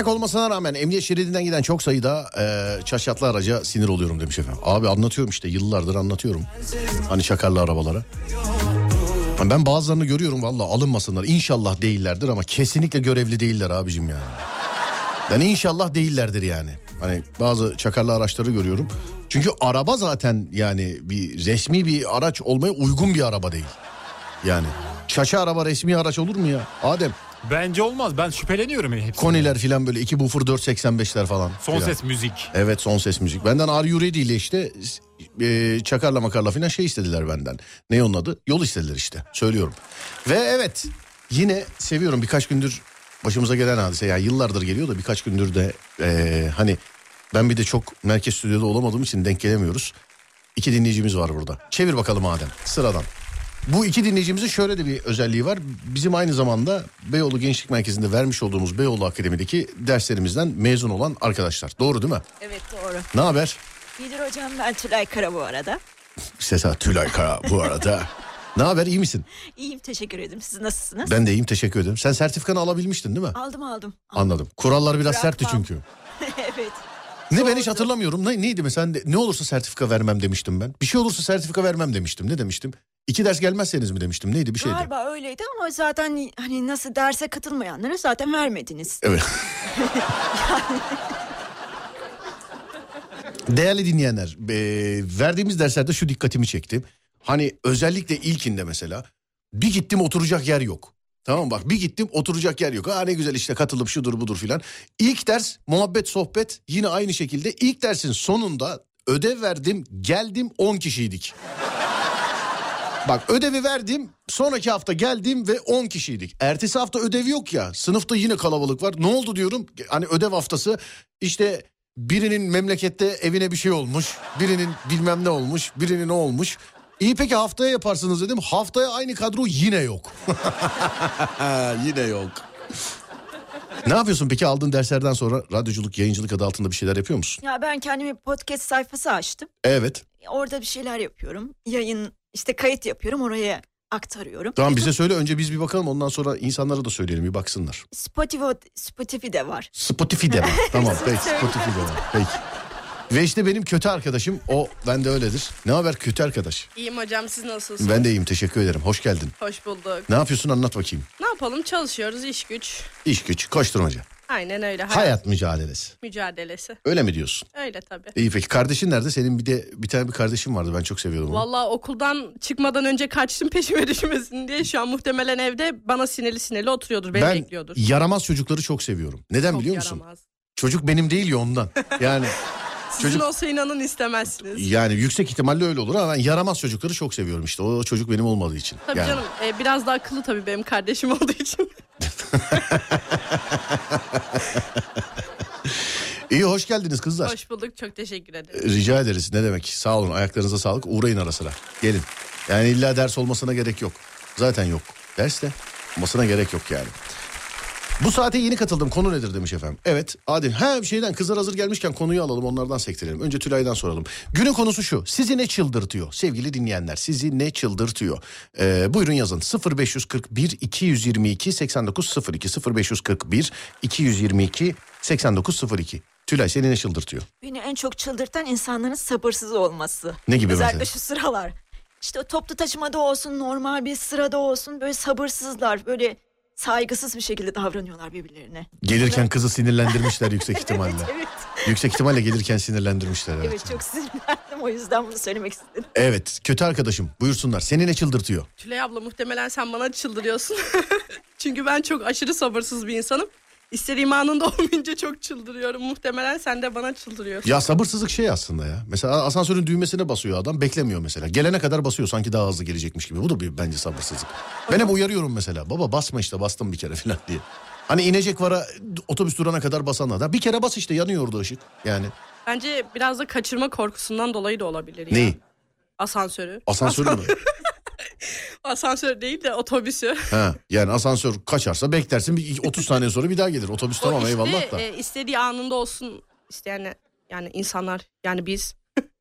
Yasak olmasına rağmen emniyet şeridinden giden çok sayıda e, çaşatlı araca sinir oluyorum demiş efendim. Abi anlatıyorum işte yıllardır anlatıyorum. Hani çakarlı arabalara. Hani Ben bazılarını görüyorum valla alınmasınlar. İnşallah değillerdir ama kesinlikle görevli değiller abicim yani. Yani inşallah değillerdir yani. Hani bazı çakarlı araçları görüyorum. Çünkü araba zaten yani bir resmi bir araç olmaya uygun bir araba değil. Yani çaça araba resmi araç olur mu ya? Adem Bence olmaz. Ben şüpheleniyorum hepsinden. Koniler filan böyle iki buffer 485'ler falan. Son filan. ses müzik. Evet son ses müzik. Benden Are You Ready ile işte e, çakarla makarla filan şey istediler benden. Ne onun adı? Yol istediler işte. Söylüyorum. Ve evet yine seviyorum birkaç gündür başımıza gelen hadise. Yani yıllardır geliyor da birkaç gündür de e, hani ben bir de çok merkez stüdyoda olamadığım için denk gelemiyoruz. İki dinleyicimiz var burada. Çevir bakalım Adem sıradan. Bu iki dinleyicimizin şöyle de bir özelliği var. Bizim aynı zamanda Beyoğlu Gençlik Merkezi'nde vermiş olduğumuz Beyoğlu Akademi'deki derslerimizden mezun olan arkadaşlar. Doğru değil mi? Evet doğru. Ne haber? İyidir hocam ben Tülay Kara bu arada. Sesa Tülay Kara bu arada. ne haber iyi misin? İyiyim teşekkür ederim. Siz nasılsınız? Ben de iyiyim teşekkür ederim. Sen sertifikanı alabilmiştin değil mi? Aldım aldım. Anladım. Kurallar biraz sertti Bırakmam. çünkü. evet. Ne ben hiç hatırlamıyorum. Ne, neydi mesela ne olursa sertifika vermem demiştim ben. Bir şey olursa sertifika vermem demiştim. Ne demiştim? İki ders gelmezseniz mi demiştim. Neydi bir şeydi. Galiba öyleydi ama zaten hani nasıl derse katılmayanlara zaten vermediniz. Evet. Değerli dinleyenler, e, verdiğimiz derslerde şu dikkatimi çekti. Hani özellikle ilkinde mesela bir gittim oturacak yer yok. Tamam bak bir gittim oturacak yer yok. Ha ne güzel işte katılıp şudur budur filan. İlk ders muhabbet sohbet yine aynı şekilde. İlk dersin sonunda ödev verdim geldim 10 kişiydik. Bak ödevi verdim sonraki hafta geldim ve 10 kişiydik. Ertesi hafta ödevi yok ya sınıfta yine kalabalık var. Ne oldu diyorum hani ödev haftası işte birinin memlekette evine bir şey olmuş. Birinin bilmem ne olmuş birinin ne olmuş. İyi peki haftaya yaparsınız dedim. Haftaya aynı kadro yine yok. yine yok. Ne yapıyorsun peki aldığın derslerden sonra radyoculuk, yayıncılık adı altında bir şeyler yapıyor musun? Ya ben kendime podcast sayfası açtım. Evet. Orada bir şeyler yapıyorum. Yayın işte kayıt yapıyorum oraya aktarıyorum. Tamam bize söyle önce biz bir bakalım ondan sonra insanlara da söyleyelim bir baksınlar. Spotify, Spotify'de var. Spotify'de var. tamam peki Spotify'de var. Peki. Ve işte benim kötü arkadaşım o bende öyledir. Ne haber kötü arkadaş? İyiyim hocam siz nasılsınız? Ben de iyiyim teşekkür ederim. Hoş geldin. Hoş bulduk. Ne yapıyorsun anlat bakayım. Ne yapalım çalışıyoruz iş güç. İş güç koşturmaca. Aynen öyle. Hayat mücadelesi. mücadelesi. Öyle mi diyorsun? Öyle tabii. İyi peki kardeşin nerede? Senin bir de bir tane bir kardeşin vardı ben çok seviyordum onu. Vallahi okuldan çıkmadan önce kaçtım peşime düşmesin diye. Şu an muhtemelen evde bana sinirli sinirli oturuyordur. Beni ben bekliyordur. yaramaz çocukları çok seviyorum. Neden Çok biliyor musun? yaramaz. Çocuk benim değil ya ondan. Yani Sizin çocuk olsa inanın istemezsiniz. yani yüksek ihtimalle öyle olur ama ben yaramaz çocukları çok seviyorum işte. O çocuk benim olmadığı için. Tabii yani. canım e, biraz da akıllı tabii benim kardeşim olduğu için. İyi hoş geldiniz kızlar. Hoş bulduk çok teşekkür ederim. Rica ederiz ne demek sağ olun ayaklarınıza sağlık uğrayın ara sıra gelin. Yani illa ders olmasına gerek yok. Zaten yok ders de olmasına gerek yok yani. Bu saate yeni katıldım konu nedir demiş efendim. Evet Adil ha bir şeyden kızlar hazır gelmişken konuyu alalım onlardan sektirelim. Önce Tülay'dan soralım. Günün konusu şu sizi ne çıldırtıyor sevgili dinleyenler sizi ne çıldırtıyor? Ee, buyurun yazın 0541 222 8902 0541 222 8902. Tülay seni ne çıldırtıyor? Beni en çok çıldırtan insanların sabırsız olması. Ne gibi Özellikle mesela? şu sıralar. İşte toplu taşımada olsun, normal bir sırada olsun böyle sabırsızlar, böyle saygısız bir şekilde davranıyorlar birbirlerine. Gelirken kızı sinirlendirmişler yüksek ihtimalle. Evet, evet. Yüksek ihtimalle gelirken sinirlendirmişler. Evet. Evet çok sinirlendim o yüzden bunu söylemek istedim. evet kötü arkadaşım buyursunlar seni ne çıldırtıyor? Tülay abla muhtemelen sen bana çıldırıyorsun. Çünkü ben çok aşırı sabırsız bir insanım. İstediğim anında olmayınca çok çıldırıyorum. Muhtemelen sen de bana çıldırıyorsun. Ya sabırsızlık şey aslında ya. Mesela asansörün düğmesine basıyor adam beklemiyor mesela. Gelene kadar basıyor sanki daha hızlı gelecekmiş gibi. Bu da bir bence sabırsızlık. Ben hep uyarıyorum mesela. Baba basma işte bastım bir kere falan diye. Hani inecek vara otobüs durana kadar basan adam. Bir kere bas işte yanıyor orada ışık. Yani Bence biraz da kaçırma korkusundan dolayı da olabilir ya. neyi? Asansörü. Asansörü mü? Asansör değil de otobüsü. Ha, yani asansör kaçarsa beklersin bir 30 saniye sonra bir daha gelir. Otobüs tamam o işte, eyvallah da. e, istediği anında olsun isteyen yani insanlar yani biz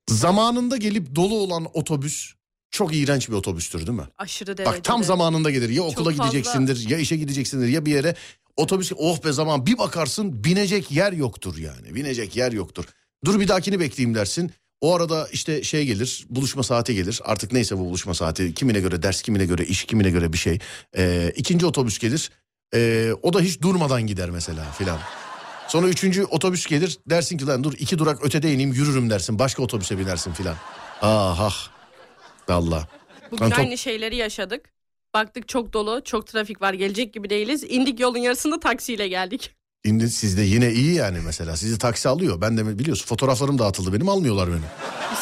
Zamanında gelip dolu olan otobüs çok iğrenç bir otobüstür değil mi? aşırı derecede. Bak tam zamanında gelir. Ya okula Çok fazla- gideceksindir ya işe gideceksindir ya bir yere. Otobüs oh be zaman bir bakarsın binecek yer yoktur yani. Binecek yer yoktur. Dur bir dahakini bekleyeyim dersin. O arada işte şey gelir buluşma saati gelir artık neyse bu buluşma saati kimine göre ders kimine göre iş kimine göre bir şey. Ee, ikinci otobüs gelir Ee, o da hiç durmadan gider mesela filan. Sonra üçüncü otobüs gelir dersin ki lan dur iki durak ötede ineyim yürürüm dersin başka otobüse binersin filan. Ah ah. Allah. Bugün Lan top- aynı şeyleri yaşadık. Baktık çok dolu, çok trafik var, gelecek gibi değiliz. İndik yolun yarısında taksiyle geldik. Şimdi sizde yine iyi yani mesela. Sizi taksi alıyor. Ben de biliyorsun fotoğraflarım dağıtıldı benim almıyorlar beni.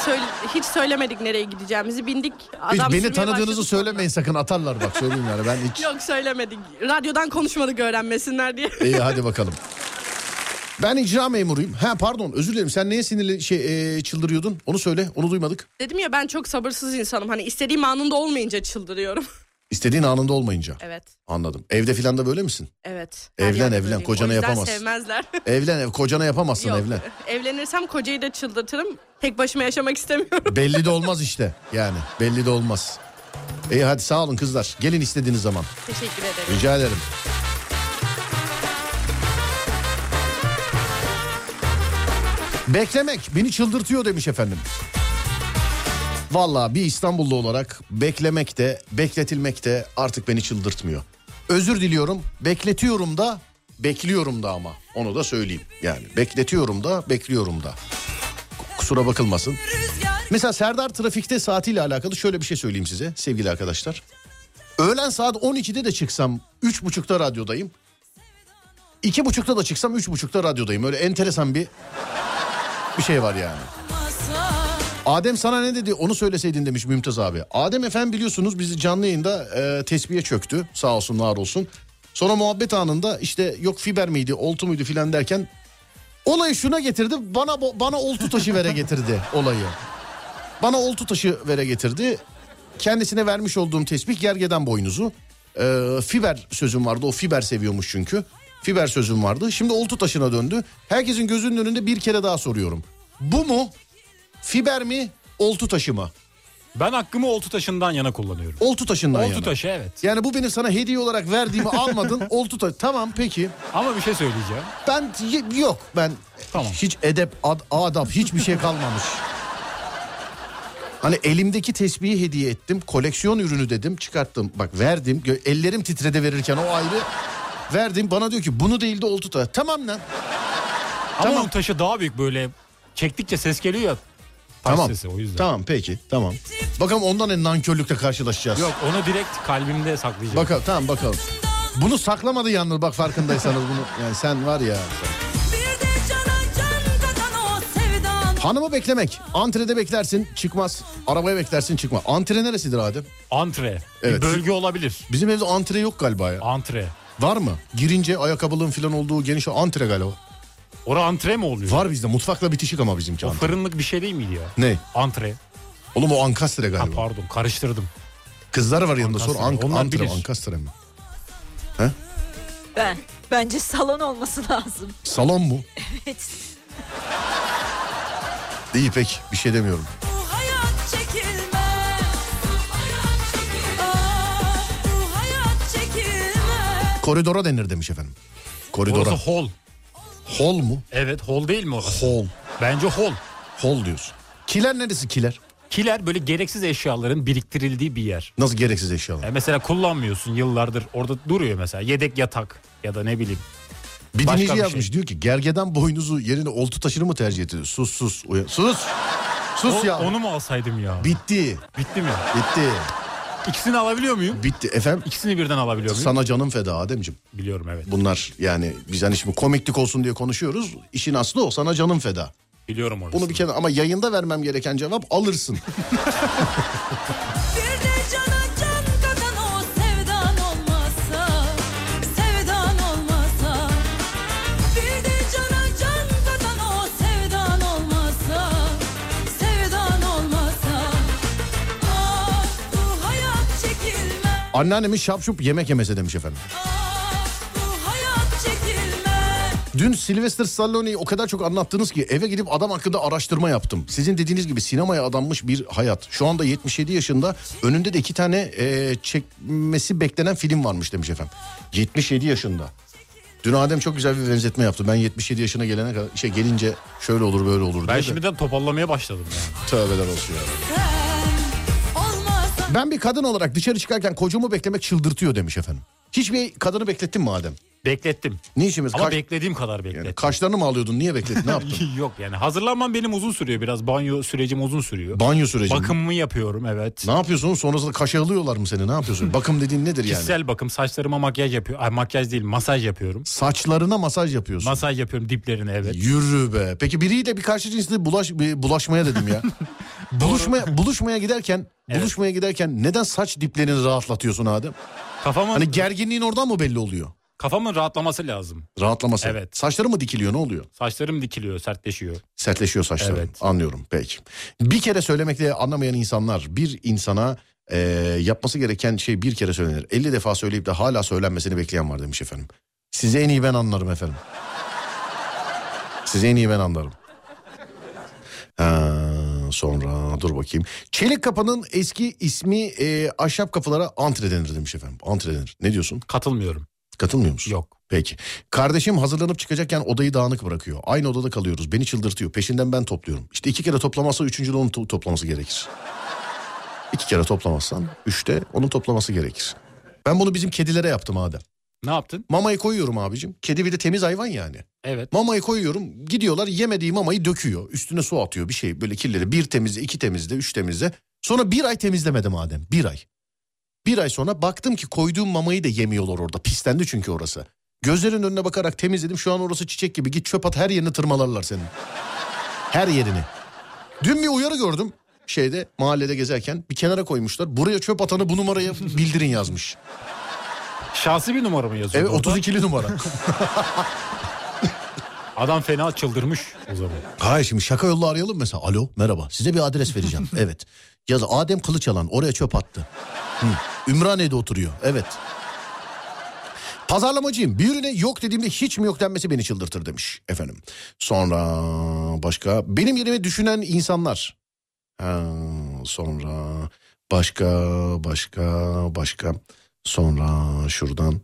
Söyle- hiç söylemedik nereye gideceğimizi. Bindik. Hiç Adam beni sürmeye tanıdığınızı söylemeyin sakın atarlar bak söyleyeyim yani ben hiç. Yok söylemedik. Radyodan konuşmadık öğrenmesinler diye. İyi hadi bakalım. Ben icra memuruyum. Ha pardon özür dilerim. Sen neye sinirli şey e, çıldırıyordun? Onu söyle. Onu duymadık. Dedim ya ben çok sabırsız insanım. Hani istediğim anında olmayınca çıldırıyorum. İstediğin anında olmayınca. evet. Anladım. Evde filan da böyle misin? Evet. Evlen, evlen. böyleyim. Kocana yapamazsın. sevmezler. Evlen ev. Kocana yapamazsın Yok. evlen. Evlenirsem kocayı da çıldırtırım. Tek başıma yaşamak istemiyorum. Belli de olmaz işte. Yani belli de olmaz. İyi hadi sağ olun kızlar. Gelin istediğiniz zaman. Teşekkür ederim. Rica ederim. Beklemek beni çıldırtıyor demiş efendim. Valla bir İstanbullu olarak beklemek de bekletilmek de artık beni çıldırtmıyor. Özür diliyorum bekletiyorum da bekliyorum da ama onu da söyleyeyim. Yani bekletiyorum da bekliyorum da. Kusura bakılmasın. Mesela Serdar trafikte saatiyle alakalı şöyle bir şey söyleyeyim size sevgili arkadaşlar. Öğlen saat 12'de de çıksam 3.30'da radyodayım. 2.30'da da çıksam 3.30'da radyodayım. Öyle enteresan bir bir şey var yani. Adem sana ne dedi onu söyleseydin demiş Mümtaz abi. Adem efendim biliyorsunuz bizi canlı yayında e, tesbihe çöktü sağ olsun var olsun. Sonra muhabbet anında işte yok fiber miydi oltu muydu filan derken olayı şuna getirdi bana bana oltu taşı vere getirdi olayı. Bana oltu taşı vere getirdi. Kendisine vermiş olduğum tesbih gergeden boynuzu. Ee, fiber sözüm vardı o fiber seviyormuş çünkü. Fiber sözüm vardı. Şimdi oltu taşına döndü. Herkesin gözünün önünde bir kere daha soruyorum. Bu mu? Fiber mi? Oltu taşı mı? Ben hakkımı oltu taşından yana kullanıyorum. Oltu taşından Oltu yana. taşı evet. Yani bu benim sana hediye olarak verdiğimi almadın. oltu taşı. Tamam peki. Ama bir şey söyleyeceğim. Ben yok ben Tamam. hiç edep ad, adap hiçbir şey kalmamış. Hani elimdeki tesbihi hediye ettim. Koleksiyon ürünü dedim çıkarttım. Bak verdim. Ellerim titredi verirken o ayrı. Verdim bana diyor ki bunu değil de oltu taşı. Tamam lan. Ama Tamam. taşı daha büyük böyle çektikçe ses geliyor ya. Tamam. sesi o yüzden. Tamam peki tamam. Bakalım ondan ne nankörlükle karşılaşacağız. Yok onu direkt kalbimde saklayacağım. Bakalım tamam bakalım. Bunu saklamadı yalnız bak farkındaysanız bunu. Yani sen var ya. Hanımı beklemek. Antrede beklersin çıkmaz. Arabaya beklersin çıkma. Antre neresidir Adem? Antre. Evet. Bir bölge olabilir. Bizim evde antre yok galiba ya. Antre. Var mı? Girince ayakkabılığın falan olduğu geniş antre galiba. Orada antre mi oluyor? Var bizde mutfakla bitişik ama bizimki O antre. fırınlık bir şey değil miydi ya? Ne? Antre. Oğlum o ankastre Ha, galiba. pardon karıştırdım. Kızlar var yanında sor. Ankastre. Ank Onlar antre bilir. ankastre mi? Ben. Bence salon olması lazım. Salon mu? Evet. İyi pek bir şey demiyorum. Bu hayat çekilmez Bu hayat çekilmez Koridora denir demiş efendim. Koridora. Orası hol. Hol mu? Evet hol değil mi orası? Hol. Bence hol. Hol diyorsun. Kiler neresi kiler? Kiler böyle gereksiz eşyaların biriktirildiği bir yer. Nasıl gereksiz eşyalar? Yani mesela kullanmıyorsun yıllardır orada duruyor mesela yedek yatak ya da ne bileyim. Bir Başka dinleyici bir yazmış şey. diyor ki gergeden boynuzu yerine oltu taşını mı tercih ediyor? Sus sus. uyan- Sus. Sus O- ya. Onu mu alsaydım ya? Bitti. Bitti mi? Bitti. İkisini alabiliyor muyum? Bitti. Efendim İkisini birden alabiliyor muyum? sana canım feda Ademciğim. Biliyorum evet. Bunlar yani biz hani şimdi komiklik olsun diye konuşuyoruz. İşin aslı o sana canım feda. Biliyorum orası. Bunu bir kere ama yayında vermem gereken cevap alırsın. Anneannemin şapşup yemek yemese demiş efendim. Dün Sylvester Stallone'yi o kadar çok anlattınız ki eve gidip adam hakkında araştırma yaptım. Sizin dediğiniz gibi sinemaya adanmış bir hayat. Şu anda 77 yaşında önünde de iki tane e, çekmesi beklenen film varmış demiş efendim. 77 yaşında. Dün Adem çok güzel bir benzetme yaptı. Ben 77 yaşına gelene kadar şey gelince şöyle olur böyle olur Ben diye de. şimdiden topallamaya başladım yani. Tövbeler olsun ya. Ben bir kadın olarak dışarı çıkarken kocamı beklemek çıldırtıyor demiş efendim. Hiçbir kadını beklettin mi Adem? Beklettim. Ne işimiz? Ama Kaş- beklediğim kadar beklettim. yani kaşlarını mı alıyordun? Niye beklettin? Ne yaptın? Yok yani hazırlanmam benim uzun sürüyor biraz. Banyo sürecim uzun sürüyor. Banyo süreci. Bakımımı yapıyorum evet. Ne yapıyorsun? Sonrasında kaşe alıyorlar mı seni? Ne yapıyorsun? Bakım dediğin nedir yani? Kişisel bakım saçlarıma makyaj yapıyor. Ay makyaj değil masaj yapıyorum. Saçlarına masaj yapıyorsun. Masaj yapıyorum diplerine evet. Yürü be. Peki biriyle bir karşı cinsle bulaş, bulaşmaya dedim ya. buluşmaya, buluşmaya giderken Evet. buluşmaya giderken neden saç diplerini rahatlatıyorsun Adem? Kafamın Hani gerginliğin oradan mı belli oluyor? Kafamın rahatlaması lazım. Rahatlaması. Evet. Saçları mı dikiliyor ne oluyor? Saçlarım dikiliyor, sertleşiyor. Sertleşiyor saçları. Evet. Anlıyorum peki. Bir kere söylemekle anlamayan insanlar bir insana e, yapması gereken şey bir kere söylenir. 50 defa söyleyip de hala söylenmesini bekleyen var demiş efendim. Size en iyi ben anlarım efendim. Size en iyi ben anlarım. Ha, sonra dur bakayım. Çelik kapının eski ismi e, ahşap kapılara antre denir demiş efendim. Antre denir. Ne diyorsun? Katılmıyorum. Katılmıyor musun? Yok. Peki. Kardeşim hazırlanıp çıkacakken odayı dağınık bırakıyor. Aynı odada kalıyoruz. Beni çıldırtıyor. Peşinden ben topluyorum. İşte iki kere toplamazsa üçüncü de onun to- toplaması gerekir. İki kere toplamazsan üçte onun toplaması gerekir. Ben bunu bizim kedilere yaptım Adem. Ne yaptın? Mamayı koyuyorum abicim. Kedi bir de temiz hayvan yani. Evet. Mamayı koyuyorum. Gidiyorlar yemediği mamayı döküyor. Üstüne su atıyor bir şey böyle kirleri. Bir temizle, iki temizle, üç temizle. Sonra bir ay temizlemedim Adem. Bir ay. Bir ay sonra baktım ki koyduğum mamayı da yemiyorlar orada. Pislendi çünkü orası. Gözlerin önüne bakarak temizledim. Şu an orası çiçek gibi. Git çöp at her yerini tırmalarlar senin. Her yerini. Dün bir uyarı gördüm şeyde mahallede gezerken bir kenara koymuşlar. Buraya çöp atanı bu numaraya bildirin yazmış. Şahsi bir numara mı yazıyor? Evet 32'li numara. Adam fena çıldırmış o zaman. Hayır şimdi şaka yolla arayalım mesela. Alo merhaba size bir adres vereceğim. evet. Yaz Adem Kılıçalan oraya çöp attı. Hı. Ümraniye'de oturuyor. Evet. Pazarlamacıyım. Bir ürüne yok dediğimde hiç mi yok denmesi beni çıldırtır demiş efendim. Sonra başka benim yerime düşünen insanlar. Ha, sonra başka başka başka sonra şuradan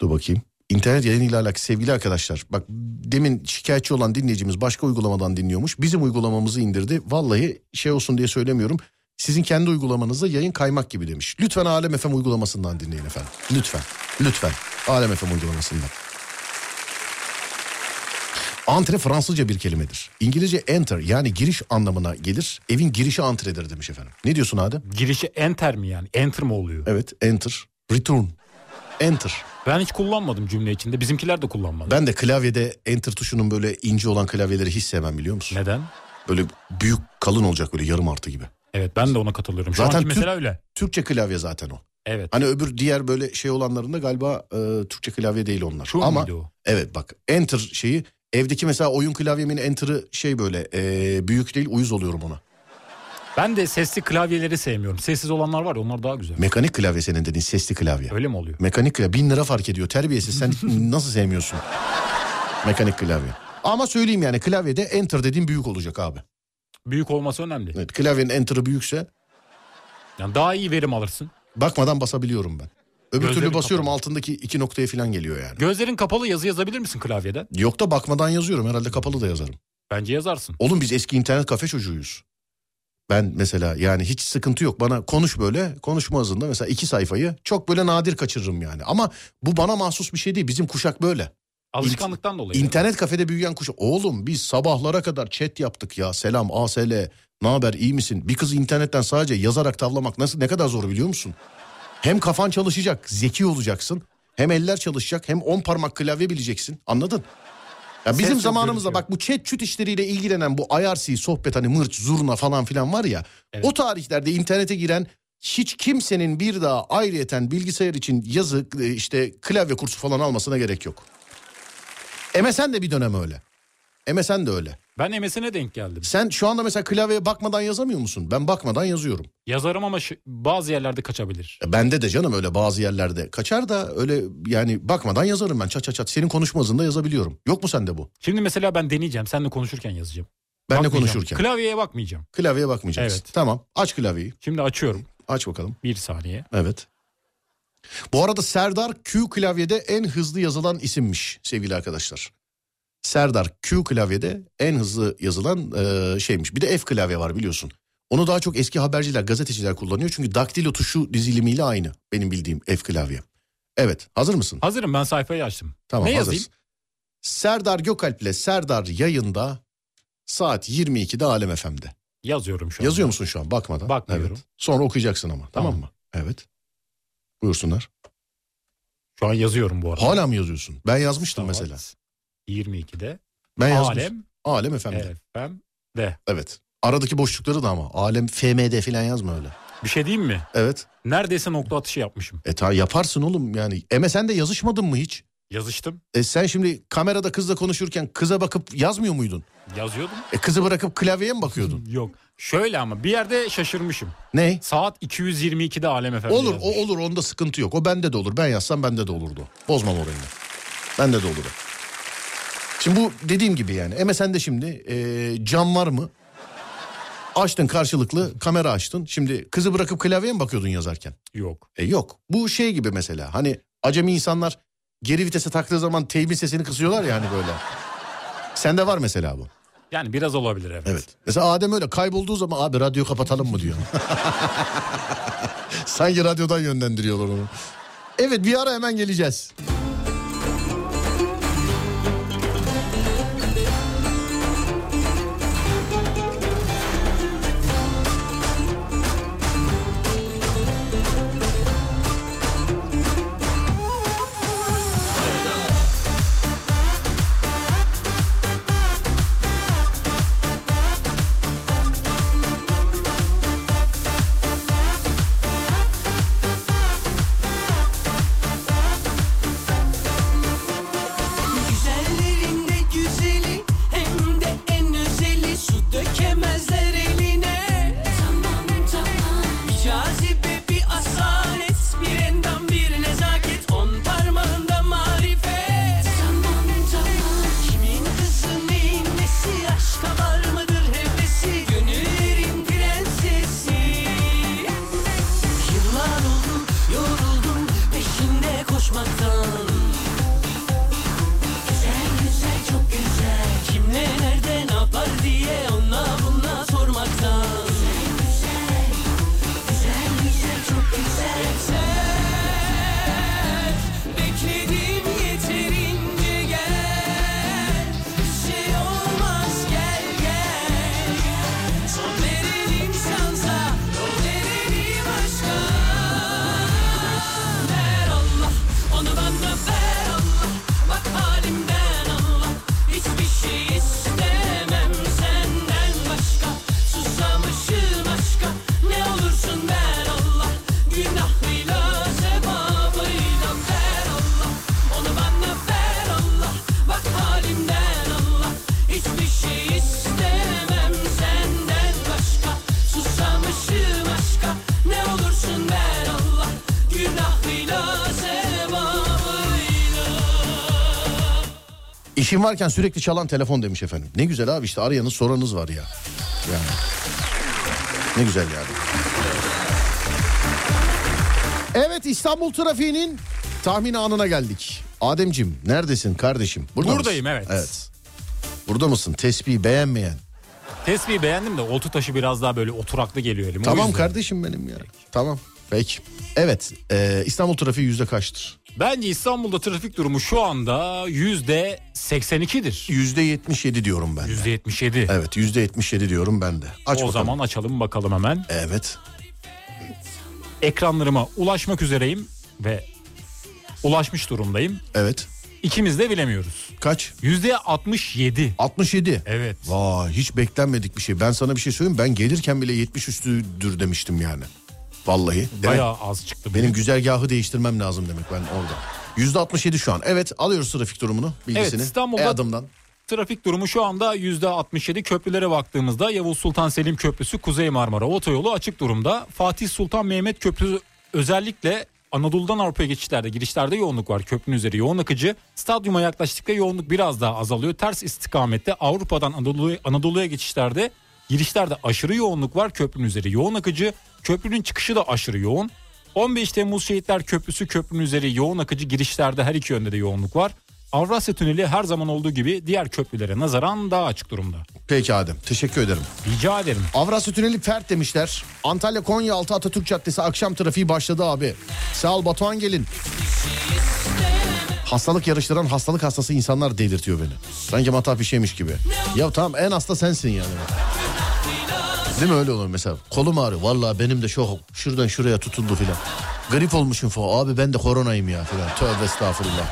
dur bakayım. İnternet yayınıyla alakalı sevgili arkadaşlar. Bak demin şikayetçi olan dinleyicimiz başka uygulamadan dinliyormuş. Bizim uygulamamızı indirdi. Vallahi şey olsun diye söylemiyorum. Sizin kendi uygulamanızda yayın kaymak gibi demiş. Lütfen Alem FM uygulamasından dinleyin efendim. Lütfen. Lütfen. Alem FM uygulamasından. Antre Fransızca bir kelimedir. İngilizce enter yani giriş anlamına gelir. Evin girişi antredir demiş efendim. Ne diyorsun Adem? Girişi enter mi yani? Enter mi oluyor? Evet enter. Return. Enter. Ben hiç kullanmadım cümle içinde. Bizimkiler de kullanmadı. Ben de klavyede enter tuşunun böyle ince olan klavyeleri hiç sevmem biliyor musun? Neden? Böyle büyük kalın olacak böyle yarım artı gibi. Evet ben de ona katılıyorum. Şu Zaten anki mesela Türk- öyle. Türkçe klavye zaten o. Evet. Hani öbür diğer böyle şey olanlarında galiba e, Türkçe klavye değil onlar. Şu Ama o? evet bak enter şeyi evdeki mesela oyun klavyemin enter'ı şey böyle e, büyük değil uyuz oluyorum ona. Ben de sesli klavyeleri sevmiyorum. Sessiz olanlar var ya onlar daha güzel. Mekanik klavye senin dediğin sesli klavye. Öyle mi oluyor? Mekanik klavye bin lira fark ediyor terbiyesiz sen nasıl sevmiyorsun? Mekanik klavye. Ama söyleyeyim yani klavyede enter dediğin büyük olacak abi. Büyük olması önemli. Evet, klavyenin enter'ı büyükse Yani daha iyi verim alırsın. bakmadan basabiliyorum ben. Öbür Gözlerin türlü basıyorum altındaki iki noktaya falan geliyor yani. Gözlerin kapalı yazı yazabilir misin klavyeden? Yok da bakmadan yazıyorum herhalde kapalı da yazarım. Bence yazarsın. Oğlum biz eski internet kafe çocuğuyuz. Ben mesela yani hiç sıkıntı yok bana konuş böyle konuşma hızında mesela iki sayfayı çok böyle nadir kaçırırım yani. Ama bu bana mahsus bir şey değil bizim kuşak böyle. Alışkanlıktan dolayı. İnternet kafede büyüyen kuşak. Oğlum biz sabahlara kadar chat yaptık ya selam ASL ne haber iyi misin? Bir kızı internetten sadece yazarak tavlamak nasıl ne kadar zor biliyor musun? Hem kafan çalışacak zeki olacaksın hem eller çalışacak hem on parmak klavye bileceksin anladın? Ya bizim Ses zamanımızda bak bu chat çüt işleriyle ilgilenen bu IRC sohbet hani mırç zurna falan filan var ya. O tarihlerde internete giren hiç kimsenin bir daha ayrıyeten bilgisayar için yazı e, işte klavye kursu falan almasına gerek yok. MSN de bir dönem öyle. MSN de öyle. Ben MSN'e denk geldim. Sen şu anda mesela klavyeye bakmadan yazamıyor musun? Ben bakmadan yazıyorum. Yazarım ama şu- bazı yerlerde kaçabilir. E, Bende de canım öyle bazı yerlerde kaçar da öyle yani bakmadan yazarım ben çat çat çat. Senin konuşma hızında yazabiliyorum. Yok mu sende bu? Şimdi mesela ben deneyeceğim. Seninle konuşurken yazacağım. Benle konuşurken. Klavyeye bakmayacağım. Klavyeye bakmayacaksın. Evet. Tamam aç klavyeyi. Şimdi açıyorum. Aç bakalım. Bir saniye. Evet. Bu arada Serdar Q klavyede en hızlı yazılan isimmiş sevgili arkadaşlar. Serdar Q klavyede en hızlı yazılan e, şeymiş. Bir de F klavye var biliyorsun. Onu daha çok eski haberciler, gazeteciler kullanıyor. Çünkü daktilo tuşu dizilimiyle aynı benim bildiğim F klavye. Evet hazır mısın? Hazırım ben sayfayı açtım. Tamam ne hazırsın. yazayım? Serdar Gökalp ile Serdar yayında saat 22'de Alem FM'de. Yazıyorum şu an. Yazıyor musun şu an bakmadan? Bakmıyorum. Evet. Sonra okuyacaksın ama tamam, Tamam. mı? Evet. Buyursunlar. Şu an yazıyorum bu arada. Hala mı yazıyorsun? Ben yazmıştım Saat mesela. 22'de. Ben yazmıştım. Alem. Alem FM'de. FM'de. Evet. Aradaki boşlukları da ama. Alem FM'de falan yazma öyle. Bir şey diyeyim mi? Evet. Neredeyse nokta atışı yapmışım. E ta yaparsın oğlum yani. MSN'de yazışmadın mı hiç? Yazıştım. E sen şimdi kamerada kızla konuşurken kıza bakıp yazmıyor muydun? Yazıyordum. E kızı bırakıp klavyeye mi bakıyordun? Yok. Şöyle ama bir yerde şaşırmışım. ne? Saat 222'de Alem FM'de Olur yazmış. o olur onda sıkıntı yok. O bende de olur. Ben yazsam bende de olurdu. Bozmam orayı. Bende de olur. Şimdi bu dediğim gibi yani. MSN'de şimdi e, cam var mı? Açtın karşılıklı kamera açtın. Şimdi kızı bırakıp klavyeye mi bakıyordun yazarken? Yok. E yok. Bu şey gibi mesela. Hani acemi insanlar geri vitese taktığı zaman teybin sesini kısıyorlar ya hani böyle. Sende var mesela bu. Yani biraz olabilir evet. Evet. Mesela Adem öyle kaybolduğu zaman abi radyo kapatalım mı diyor. Sanki radyodan yönlendiriyorlar onu. Evet bir ara hemen geleceğiz. İşim varken sürekli çalan telefon demiş efendim. Ne güzel abi işte arayanız soranız var ya. Yani. Ne güzel yani. Evet İstanbul trafiğinin tahmin anına geldik. Ademcim neredesin kardeşim? Burada Buradayım, mısın? evet. Evet. Burada mısın? Tespih beğenmeyen. Tespihi beğendim de oltu taşı biraz daha böyle oturaklı geliyor elime. Tamam kardeşim benim ya. Tamam. Peki. Evet. e, İstanbul trafiği yüzde kaçtır? Bence İstanbul'da trafik durumu şu anda yüzde 82'dir. Yüzde 77 diyorum ben. Yüzde 77. Evet yüzde 77 diyorum ben de. Aç o bakalım. zaman açalım bakalım hemen. Evet. Ekranlarıma ulaşmak üzereyim ve ulaşmış durumdayım. Evet. İkimiz de bilemiyoruz. Kaç? Yüzde 67. 67. Evet. Vay hiç beklenmedik bir şey. Ben sana bir şey söyleyeyim ben gelirken bile 70 üstüdür demiştim yani. Vallahi. Bayağı az çıktı. benim bugün. güzergahı değiştirmem lazım demek ben orada. Yüzde 67 şu an. Evet alıyoruz trafik durumunu bilgisini. Evet İstanbul'da E adımdan. trafik durumu şu anda yüzde 67 köprülere baktığımızda Yavuz Sultan Selim Köprüsü Kuzey Marmara Otoyolu açık durumda. Fatih Sultan Mehmet Köprüsü özellikle Anadolu'dan Avrupa'ya geçişlerde girişlerde yoğunluk var. Köprünün üzeri yoğun akıcı. Stadyuma yaklaştıkça yoğunluk biraz daha azalıyor. Ters istikamette Avrupa'dan Anadolu'ya Anadolu'ya geçişlerde girişlerde aşırı yoğunluk var. Köprünün üzeri yoğun akıcı. Köprünün çıkışı da aşırı yoğun. 15 Temmuz Şehitler Köprüsü köprünün üzeri yoğun akıcı girişlerde her iki yönde de yoğunluk var. Avrasya Tüneli her zaman olduğu gibi diğer köprülere nazaran daha açık durumda. Peki Adem teşekkür ederim. Rica ederim. Avrasya Tüneli fert demişler. Antalya Konyaaltı Atatürk Caddesi akşam trafiği başladı abi. Sağ ol Batuhan gelin. Hastalık yarıştıran hastalık hastası insanlar delirtiyor beni. Sanki matah bir şeymiş gibi. Ya tamam en hasta sensin yani. Değil mi öyle olur mesela? Kolum ağrıyor. Vallahi benim de çok şuradan şuraya tutuldu filan. Grip olmuşum falan. Abi ben de koronayım ya filan. Tövbe estağfurullah.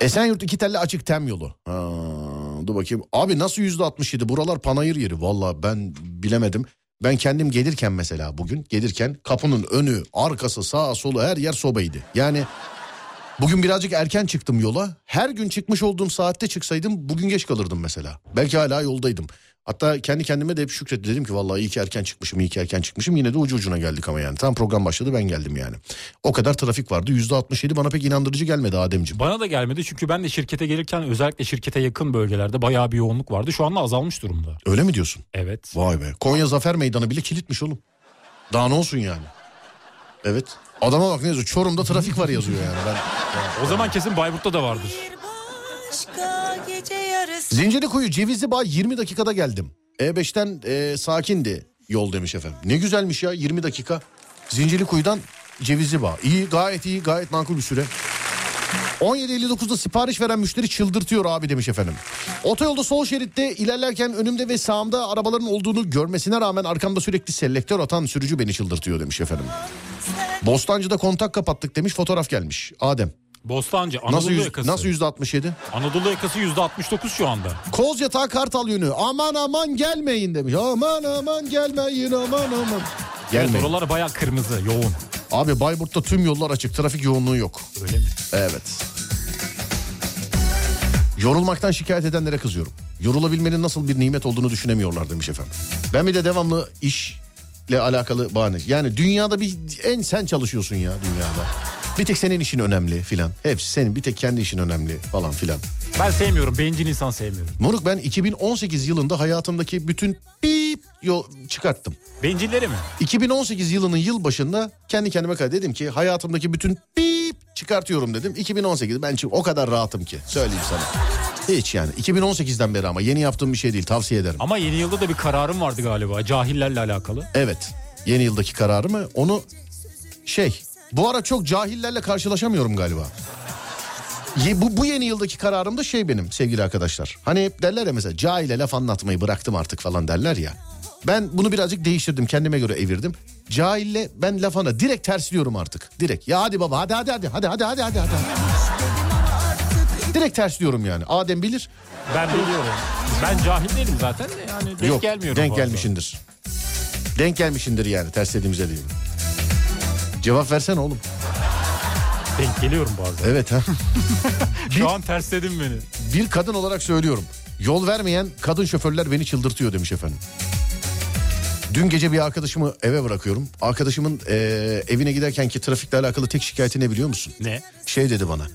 Esenyurt iki telli açık tem yolu. Ha, dur bakayım. Abi nasıl yüzde 67? Buralar panayır yeri. Vallahi ben bilemedim. Ben kendim gelirken mesela bugün gelirken kapının önü, arkası, sağa, solu her yer sobaydı. Yani bugün birazcık erken çıktım yola. Her gün çıkmış olduğum saatte çıksaydım bugün geç kalırdım mesela. Belki hala yoldaydım. Hatta kendi kendime de hep şükret dedim ki vallahi iyi ki erken çıkmışım, iyi ki erken çıkmışım. Yine de ucu ucuna geldik ama yani. Tam program başladı ben geldim yani. O kadar trafik vardı. Yüzde 67 bana pek inandırıcı gelmedi Ademciğim. Bana da gelmedi çünkü ben de şirkete gelirken özellikle şirkete yakın bölgelerde bayağı bir yoğunluk vardı. Şu anda azalmış durumda. Öyle mi diyorsun? Evet. Vay be. Konya Zafer Meydanı bile kilitmiş oğlum. Daha ne olsun yani? Evet. Adama bak ne yazıyor? Çorum'da trafik var yazıyor yani. Ben, O zaman kesin Bayburt'ta da vardır. Zincirlikuyu Cevizli Bağ 20 dakikada geldim. E5'ten e, sakindi yol demiş efendim. Ne güzelmiş ya 20 dakika. Zincirlikuyu'dan Cevizli Bağ. İyi gayet iyi gayet makul bir süre. 17.59'da sipariş veren müşteri çıldırtıyor abi demiş efendim. Otoyolda sol şeritte ilerlerken önümde ve sağımda arabaların olduğunu görmesine rağmen arkamda sürekli selektör atan sürücü beni çıldırtıyor demiş efendim. Bostancı'da kontak kapattık demiş fotoğraf gelmiş. Adem. Bostancı Anadolu Nasıl, yüz, yakası. nasıl yüzde 67? Anadolu yakası yüzde 69 şu anda. Koz yatağı kartal yönü. Aman aman gelmeyin demiş. Aman aman gelmeyin aman aman. Evet Gelmeyin. oralar bayağı kırmızı yoğun. Abi Bayburt'ta tüm yollar açık. Trafik yoğunluğu yok. Öyle mi? Evet. Yorulmaktan şikayet edenlere kızıyorum. Yorulabilmenin nasıl bir nimet olduğunu düşünemiyorlar demiş efendim. Ben bir de devamlı işle alakalı bahane. Yani dünyada bir en sen çalışıyorsun ya dünyada. Bir tek senin işin önemli filan. Hepsi senin bir tek kendi işin önemli falan filan. Ben sevmiyorum. Bencil insan sevmiyorum. Moruk ben 2018 yılında hayatımdaki bütün bip yol çıkarttım. Bencilleri mi? 2018 yılının yılbaşında kendi kendime kadar dedim ki hayatımdaki bütün bip çıkartıyorum dedim. 2018 ben çünkü o kadar rahatım ki söyleyeyim sana. Hiç yani. 2018'den beri ama yeni yaptığım bir şey değil tavsiye ederim. Ama yeni yılda da bir kararım vardı galiba cahillerle alakalı. Evet. Yeni yıldaki kararımı onu şey bu ara çok cahillerle karşılaşamıyorum galiba. Bu, bu yeni yıldaki kararım da şey benim sevgili arkadaşlar. Hani hep derler ya mesela cahile laf anlatmayı bıraktım artık falan derler ya. Ben bunu birazcık değiştirdim kendime göre evirdim. Cahille ben lafana direkt tersliyorum artık. Direkt ya hadi baba hadi hadi hadi hadi hadi hadi hadi. hadi. Direkt tersliyorum yani. Adem bilir. Ben biliyorum. Ben cahil değilim zaten de yani denk Yok gelmiyorum. denk gelmişindir. Denk gelmişindir yani terslediğimize değil. Cevap versene oğlum. Denk geliyorum bazen. Evet ha. Şu an tersledin beni. Bir kadın olarak söylüyorum. Yol vermeyen kadın şoförler beni çıldırtıyor demiş efendim. Dün gece bir arkadaşımı eve bırakıyorum. Arkadaşımın eee, evine giderken ki trafikle alakalı tek şikayeti ne biliyor musun? Ne? Şey dedi bana.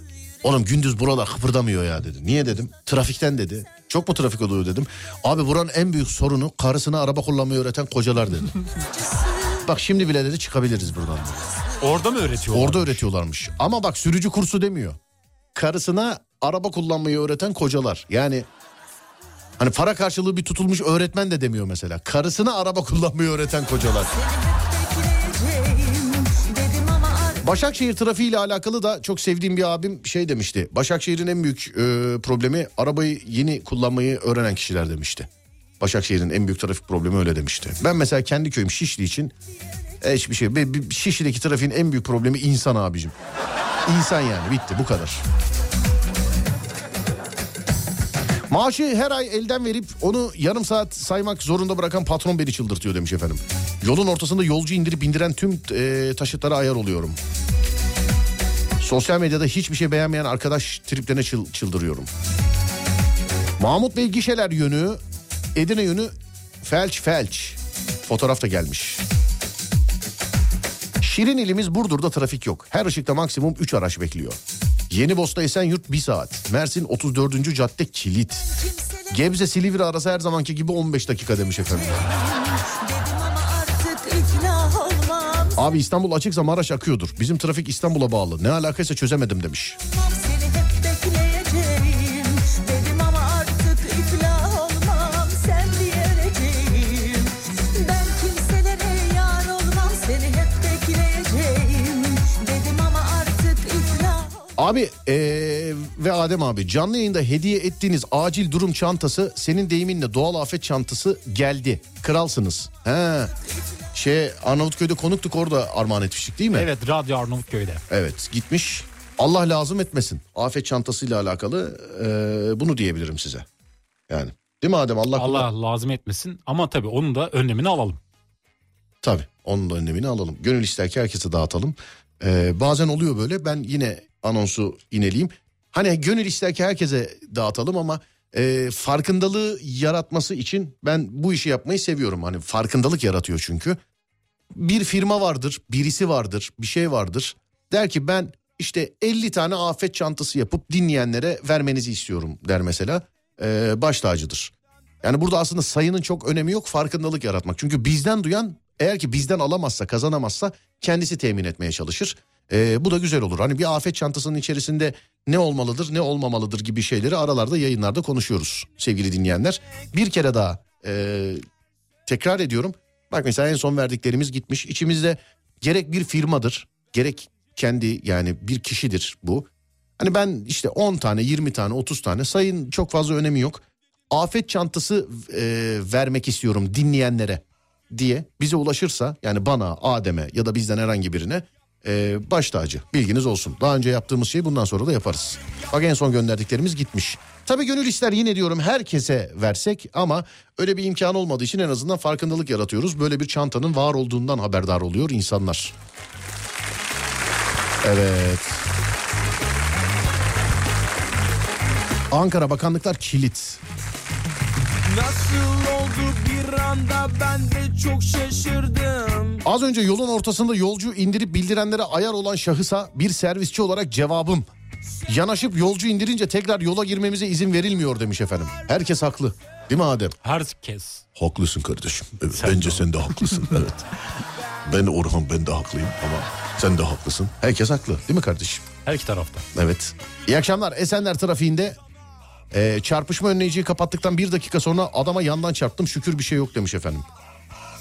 Oğlum gündüz buralar kıpırdamıyor ya dedi. Niye dedim? Trafikten dedi. Çok mu trafik oluyor dedim. Abi buranın en büyük sorunu karısına araba kullanmayı öğreten kocalar dedi. bak şimdi bile dedi çıkabiliriz buradan. Orada mı öğretiyorlar? Orada öğretiyorlarmış. Ama bak sürücü kursu demiyor. Karısına araba kullanmayı öğreten kocalar. Yani hani para karşılığı bir tutulmuş öğretmen de demiyor mesela. Karısına araba kullanmayı öğreten kocalar. Başakşehir trafiği ile alakalı da çok sevdiğim bir abim şey demişti. Başakşehir'in en büyük e, problemi arabayı yeni kullanmayı öğrenen kişiler demişti. Başakşehir'in en büyük trafik problemi öyle demişti. Ben mesela kendi köyüm Şişli için e, hiçbir şey. Şişli'deki trafiğin en büyük problemi insan abicim. İnsan yani bitti bu kadar. Maaşı her ay elden verip onu yarım saat saymak zorunda bırakan patron beni çıldırtıyor demiş efendim. Yolun ortasında yolcu indirip bindiren tüm e, taşıtlara ayar oluyorum. Sosyal medyada hiçbir şey beğenmeyen arkadaş triplerine çıl- çıldırıyorum. Mahmut Bey gişeler yönü, Edirne yönü felç felç. Fotoğraf da gelmiş. Şirin ilimiz Burdur'da trafik yok. Her ışıkta maksimum 3 araç bekliyor. Yeni Bosna Esenyurt 1 saat. Mersin 34. cadde kilit. Gebze Silivri arası her zamanki gibi 15 dakika demiş efendim. olmam. Abi İstanbul açıksa Maraş akıyordur. Bizim trafik İstanbul'a bağlı. Ne alakaysa çözemedim demiş. Seni Abi ee, ve Adem abi canlı yayında hediye ettiğiniz acil durum çantası senin deyiminle doğal afet çantası geldi. Kralsınız. He. Şey Arnavutköy'de konuktuk orada armağan etmiştik değil mi? Evet Radyo Arnavutköy'de. Evet gitmiş. Allah lazım etmesin. Afet çantasıyla alakalı ee, bunu diyebilirim size. Yani değil mi Adem Allah Allah lazım etmesin ama tabii onun da önlemini alalım. Tabii onun da önlemini alalım. Gönül ister ki herkese dağıtalım. Ee, bazen oluyor böyle ben yine anonsu ineleyeyim. Hani gönül ister ki herkese dağıtalım ama e, farkındalığı yaratması için ben bu işi yapmayı seviyorum. Hani farkındalık yaratıyor çünkü. Bir firma vardır, birisi vardır, bir şey vardır. Der ki ben işte 50 tane afet çantası yapıp dinleyenlere vermenizi istiyorum der mesela. Ee, baş tacıdır. Yani burada aslında sayının çok önemi yok farkındalık yaratmak. Çünkü bizden duyan eğer ki bizden alamazsa kazanamazsa kendisi temin etmeye çalışır. Ee, bu da güzel olur. Hani bir afet çantasının içerisinde ne olmalıdır ne olmamalıdır gibi şeyleri aralarda yayınlarda konuşuyoruz sevgili dinleyenler. Bir kere daha e, tekrar ediyorum. Bak mesela en son verdiklerimiz gitmiş. İçimizde gerek bir firmadır gerek kendi yani bir kişidir bu. Hani ben işte 10 tane 20 tane 30 tane sayın çok fazla önemi yok. Afet çantası e, vermek istiyorum dinleyenlere diye bize ulaşırsa yani bana Adem'e ya da bizden herhangi birine e, baş tacı bilginiz olsun. Daha önce yaptığımız şeyi bundan sonra da yaparız. Bak en son gönderdiklerimiz gitmiş. Tabii gönül ister yine diyorum herkese versek ama öyle bir imkan olmadığı için en azından farkındalık yaratıyoruz. Böyle bir çantanın var olduğundan haberdar oluyor insanlar. Evet. Ankara bakanlıklar kilit. Nasıl oldu bir anda ben de çok şaşırdım. Az önce yolun ortasında yolcu indirip bildirenlere ayar olan şahısa bir servisçi olarak cevabım. Yanaşıp yolcu indirince tekrar yola girmemize izin verilmiyor demiş efendim. Herkes haklı. Değil mi Adem? Herkes. Haklısın kardeşim. Evet, bence sen de haklısın. evet. Ben Orhan ben de haklıyım ama sen de haklısın. Herkes haklı değil mi kardeşim? Her iki tarafta. Evet. İyi akşamlar. Esenler trafiğinde e, çarpışma önleyiciyi kapattıktan bir dakika sonra adama yandan çarptım. Şükür bir şey yok demiş efendim.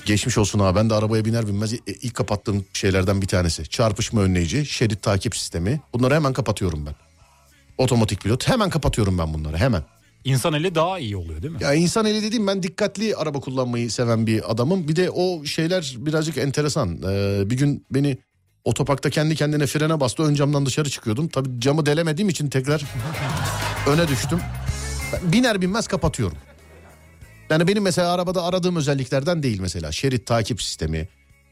Geçmiş olsun ha ben de arabaya biner binmez e, ilk kapattığım şeylerden bir tanesi. Çarpışma önleyici, şerit takip sistemi. Bunları hemen kapatıyorum ben. Otomatik pilot hemen kapatıyorum ben bunları hemen. İnsan eli daha iyi oluyor değil mi? Ya insan eli dediğim ben dikkatli araba kullanmayı seven bir adamım. Bir de o şeyler birazcık enteresan. Ee, bir gün beni otoparkta kendi kendine frene bastı. Ön camdan dışarı çıkıyordum. Tabii camı delemediğim için tekrar öne düştüm. Biner binmez kapatıyorum. Yani benim mesela arabada aradığım özelliklerden değil mesela. Şerit takip sistemi,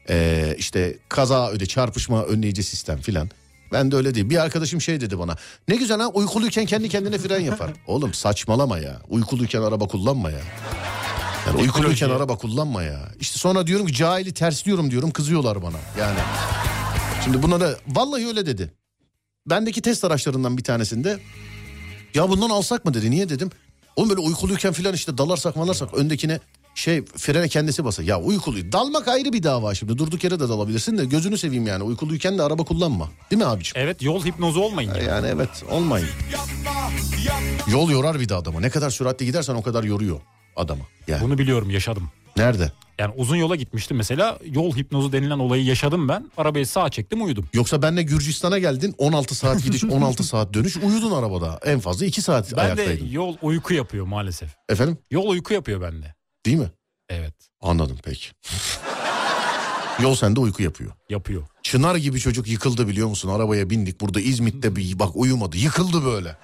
ee, işte kaza öde çarpışma önleyici sistem filan. Ben de öyle değil. Bir arkadaşım şey dedi bana. Ne güzel ha uykuluyken kendi kendine fren yapar. Oğlum saçmalama ya. Uykuluyken araba kullanma ya. Yani uykuluyken araba kullanma ya. İşte sonra diyorum ki cahili tersliyorum diyorum kızıyorlar bana. Yani şimdi buna da vallahi öyle dedi. bendeki test araçlarından bir tanesinde ya bundan alsak mı dedi. Niye dedim. Oğlum böyle uykuluyken filan işte dalarsak malarsak öndekine şey frene kendisi basar. Ya uykuluyu dalmak ayrı bir dava şimdi. Durduk yere de dalabilirsin de gözünü seveyim yani. Uykuluyken de araba kullanma. Değil mi abiciğim? Evet yol hipnozu olmayın. Yani, yani evet olmayın. Yol yorar bir de adamı. Ne kadar süratli gidersen o kadar yoruyor adamı. Yani. Bunu biliyorum yaşadım. Nerede? Yani uzun yola gitmiştim mesela yol hipnozu denilen olayı yaşadım ben. Arabayı sağa çektim uyudum. Yoksa benle Gürcistan'a geldin 16 saat gidiş 16 saat dönüş uyudun arabada. En fazla 2 saat ben ayaktaydın. de yol uyku yapıyor maalesef. Efendim? Yol uyku yapıyor bende. Değil mi? Evet. Anladım peki. Yol sende uyku yapıyor. Yapıyor. Çınar gibi çocuk yıkıldı biliyor musun? Arabaya bindik burada İzmit'te bir bak uyumadı. Yıkıldı böyle.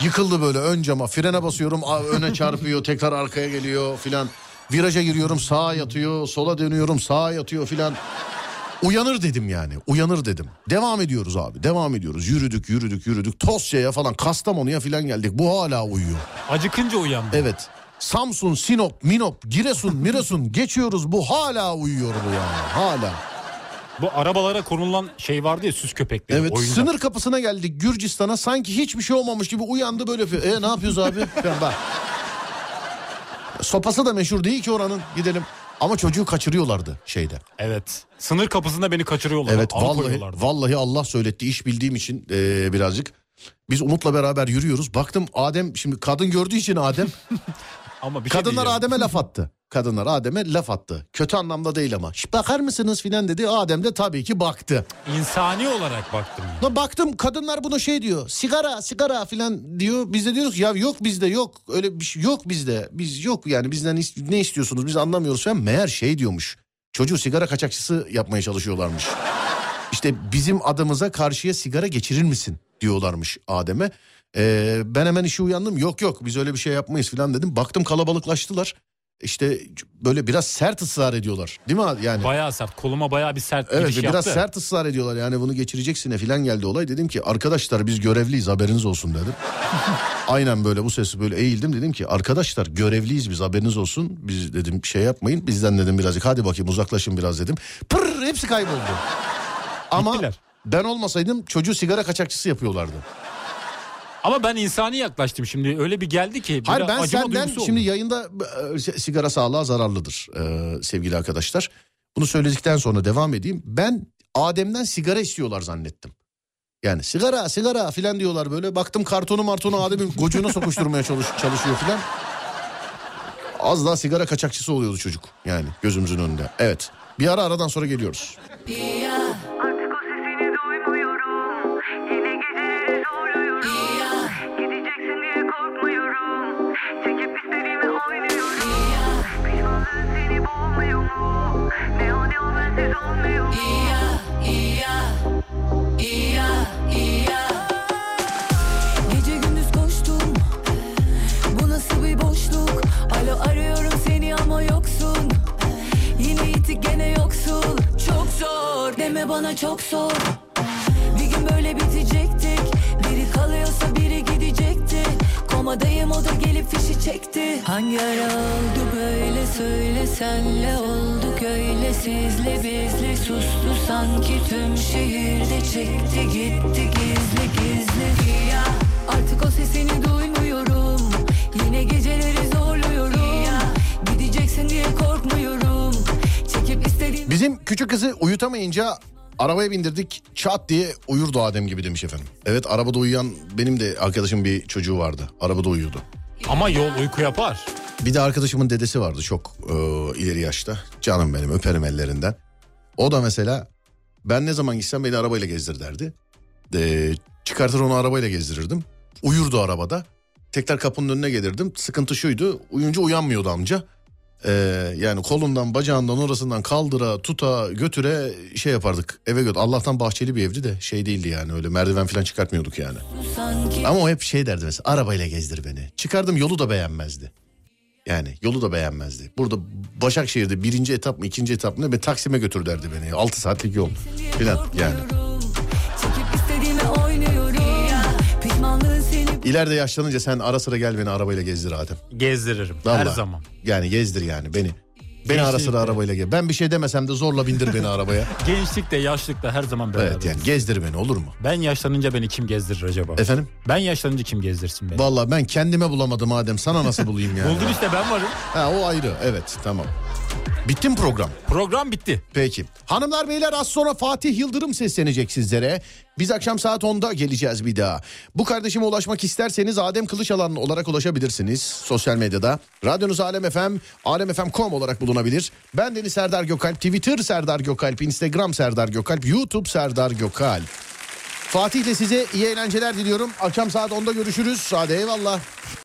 Yıkıldı böyle ön cama frene basıyorum öne çarpıyor tekrar arkaya geliyor filan. Viraja giriyorum sağa yatıyor sola dönüyorum sağa yatıyor filan. Uyanır dedim yani uyanır dedim. Devam ediyoruz abi devam ediyoruz. Yürüdük yürüdük yürüdük Tosya'ya falan Kastamonu'ya filan geldik. Bu hala uyuyor. Acıkınca uyandı. Evet. Samsun, Sinop, Minop, Giresun, Miresun geçiyoruz. Bu hala uyuyor bu yani. Hala. Bu arabalara konulan şey vardı ya süs köpekleri. Evet oyuncak. sınır kapısına geldik Gürcistan'a sanki hiçbir şey olmamış gibi uyandı böyle. E ne yapıyoruz abi? Falan bak. Sopası da meşhur değil ki oranın gidelim. Ama çocuğu kaçırıyorlardı şeyde. Evet. Sınır kapısında beni kaçırıyorlar. Evet vallahi, vallahi Allah söyletti iş bildiğim için e, birazcık. Biz Umut'la beraber yürüyoruz. Baktım Adem şimdi kadın gördüğü için Adem Ama bir şey Kadınlar diyeceğim. Adem'e laf attı. Kadınlar Adem'e laf attı. Kötü anlamda değil ama. Şş, bakar mısınız filan dedi. Adem de tabii ki baktı. İnsani olarak baktım. La baktım kadınlar buna şey diyor. Sigara sigara filan diyor. Biz de diyoruz ki ya yok bizde yok. Öyle bir şey yok bizde. Biz yok yani bizden ne istiyorsunuz biz anlamıyoruz falan. Meğer şey diyormuş. Çocuğu sigara kaçakçısı yapmaya çalışıyorlarmış. İşte bizim adımıza karşıya sigara geçirir misin diyorlarmış Adem'e. Ee, ben hemen işe uyandım. Yok yok biz öyle bir şey yapmayız falan dedim. Baktım kalabalıklaştılar. İşte böyle biraz sert ısrar ediyorlar. Değil mi yani? Bayağı sert. Koluma bayağı bir sert Evet giriş biraz yaptı. sert ısrar ediyorlar yani bunu geçireceksin filan geldi olay. Dedim ki arkadaşlar biz görevliyiz haberiniz olsun dedim. Aynen böyle bu sesi böyle eğildim dedim ki arkadaşlar görevliyiz biz haberiniz olsun. Biz dedim şey yapmayın bizden dedim birazcık hadi bakayım uzaklaşın biraz dedim. Pırr hepsi kayboldu. Ama Gittiler. ben olmasaydım çocuğu sigara kaçakçısı yapıyorlardı. Ama ben insani yaklaştım şimdi. Öyle bir geldi ki. bir Hayır ben senden şimdi oldu. yayında e, sigara sağlığa zararlıdır e, sevgili arkadaşlar. Bunu söyledikten sonra devam edeyim. Ben Adem'den sigara istiyorlar zannettim. Yani sigara sigara filan diyorlar böyle. Baktım kartonu martonu Adem'in gocuğuna sokuşturmaya çalış, çalışıyor filan. Az daha sigara kaçakçısı oluyordu çocuk. Yani gözümüzün önünde. Evet. Bir ara aradan sonra geliyoruz. Artık bana çok zor Bir gün böyle bitecektik. Biri kalıyorsa biri gidecekti. Komadayım o da gelip fişi çekti. Hangi ara oldu böyle söyle senle olduk öyle. Sizle bizle sustu sanki tüm şehirde çekti gitti gizli gizli. Ya artık o sesini duymuyorum. Yine geceleri zorluyorum. Gideceksin diye korkmuyorum. Bizim küçük kızı uyutamayınca arabaya bindirdik çat diye uyurdu Adem gibi demiş efendim. Evet arabada uyuyan benim de arkadaşım bir çocuğu vardı. Arabada uyuyordu. Ama yol uyku yapar. Bir de arkadaşımın dedesi vardı çok e, ileri yaşta. Canım benim öperim ellerinden. O da mesela ben ne zaman gitsem beni arabayla gezdir derdi. E, çıkartır onu arabayla gezdirirdim. Uyurdu arabada. Tekrar kapının önüne gelirdim. Sıkıntı şuydu uyunca uyanmıyordu amca. E, yani kolundan bacağından orasından kaldıra tuta götüre şey yapardık eve götür. Allah'tan bahçeli bir evdi de şey değildi yani öyle merdiven falan çıkartmıyorduk yani. sanki Ama o hep şey derdi mesela arabayla gezdir beni. Çıkardım yolu da beğenmezdi. Yani yolu da beğenmezdi. Burada Başakşehir'de birinci etap mı ikinci etap mı ne Taksim'e götür derdi beni. 6 saatlik yol filan yani. İleride yaşlanınca sen ara sıra gel beni arabayla gezdir Adem. Gezdiririm her Vallahi. zaman. Yani gezdir yani beni. Beni ara sıra arabayla gel. Ben bir şey demesem de zorla bindir beni arabaya. Gençlikte yaşlıkta her zaman beraber. evet yani gezdir beni olur mu? Ben yaşlanınca beni kim gezdirir acaba? Efendim? Ben yaşlanınca kim gezdirsin beni? Vallahi ben kendime bulamadım Adem sana nasıl bulayım yani? Buldun işte ben varım. Ha o ayrı evet tamam. Bitti mi program? Program bitti. Peki. Hanımlar beyler az sonra Fatih Yıldırım seslenecek sizlere. Biz akşam saat 10'da geleceğiz bir daha. Bu kardeşime ulaşmak isterseniz Adem Kılıçalan olarak ulaşabilirsiniz sosyal medyada. Radyonuz Alem FM, alemfm.com olarak bulunabilir. Ben Deniz Serdar Gökalp, Twitter Serdar Gökalp, Instagram Serdar Gökalp, YouTube Serdar Gökalp. Fatih ile size iyi eğlenceler diliyorum. Akşam saat 10'da görüşürüz. Hadi eyvallah.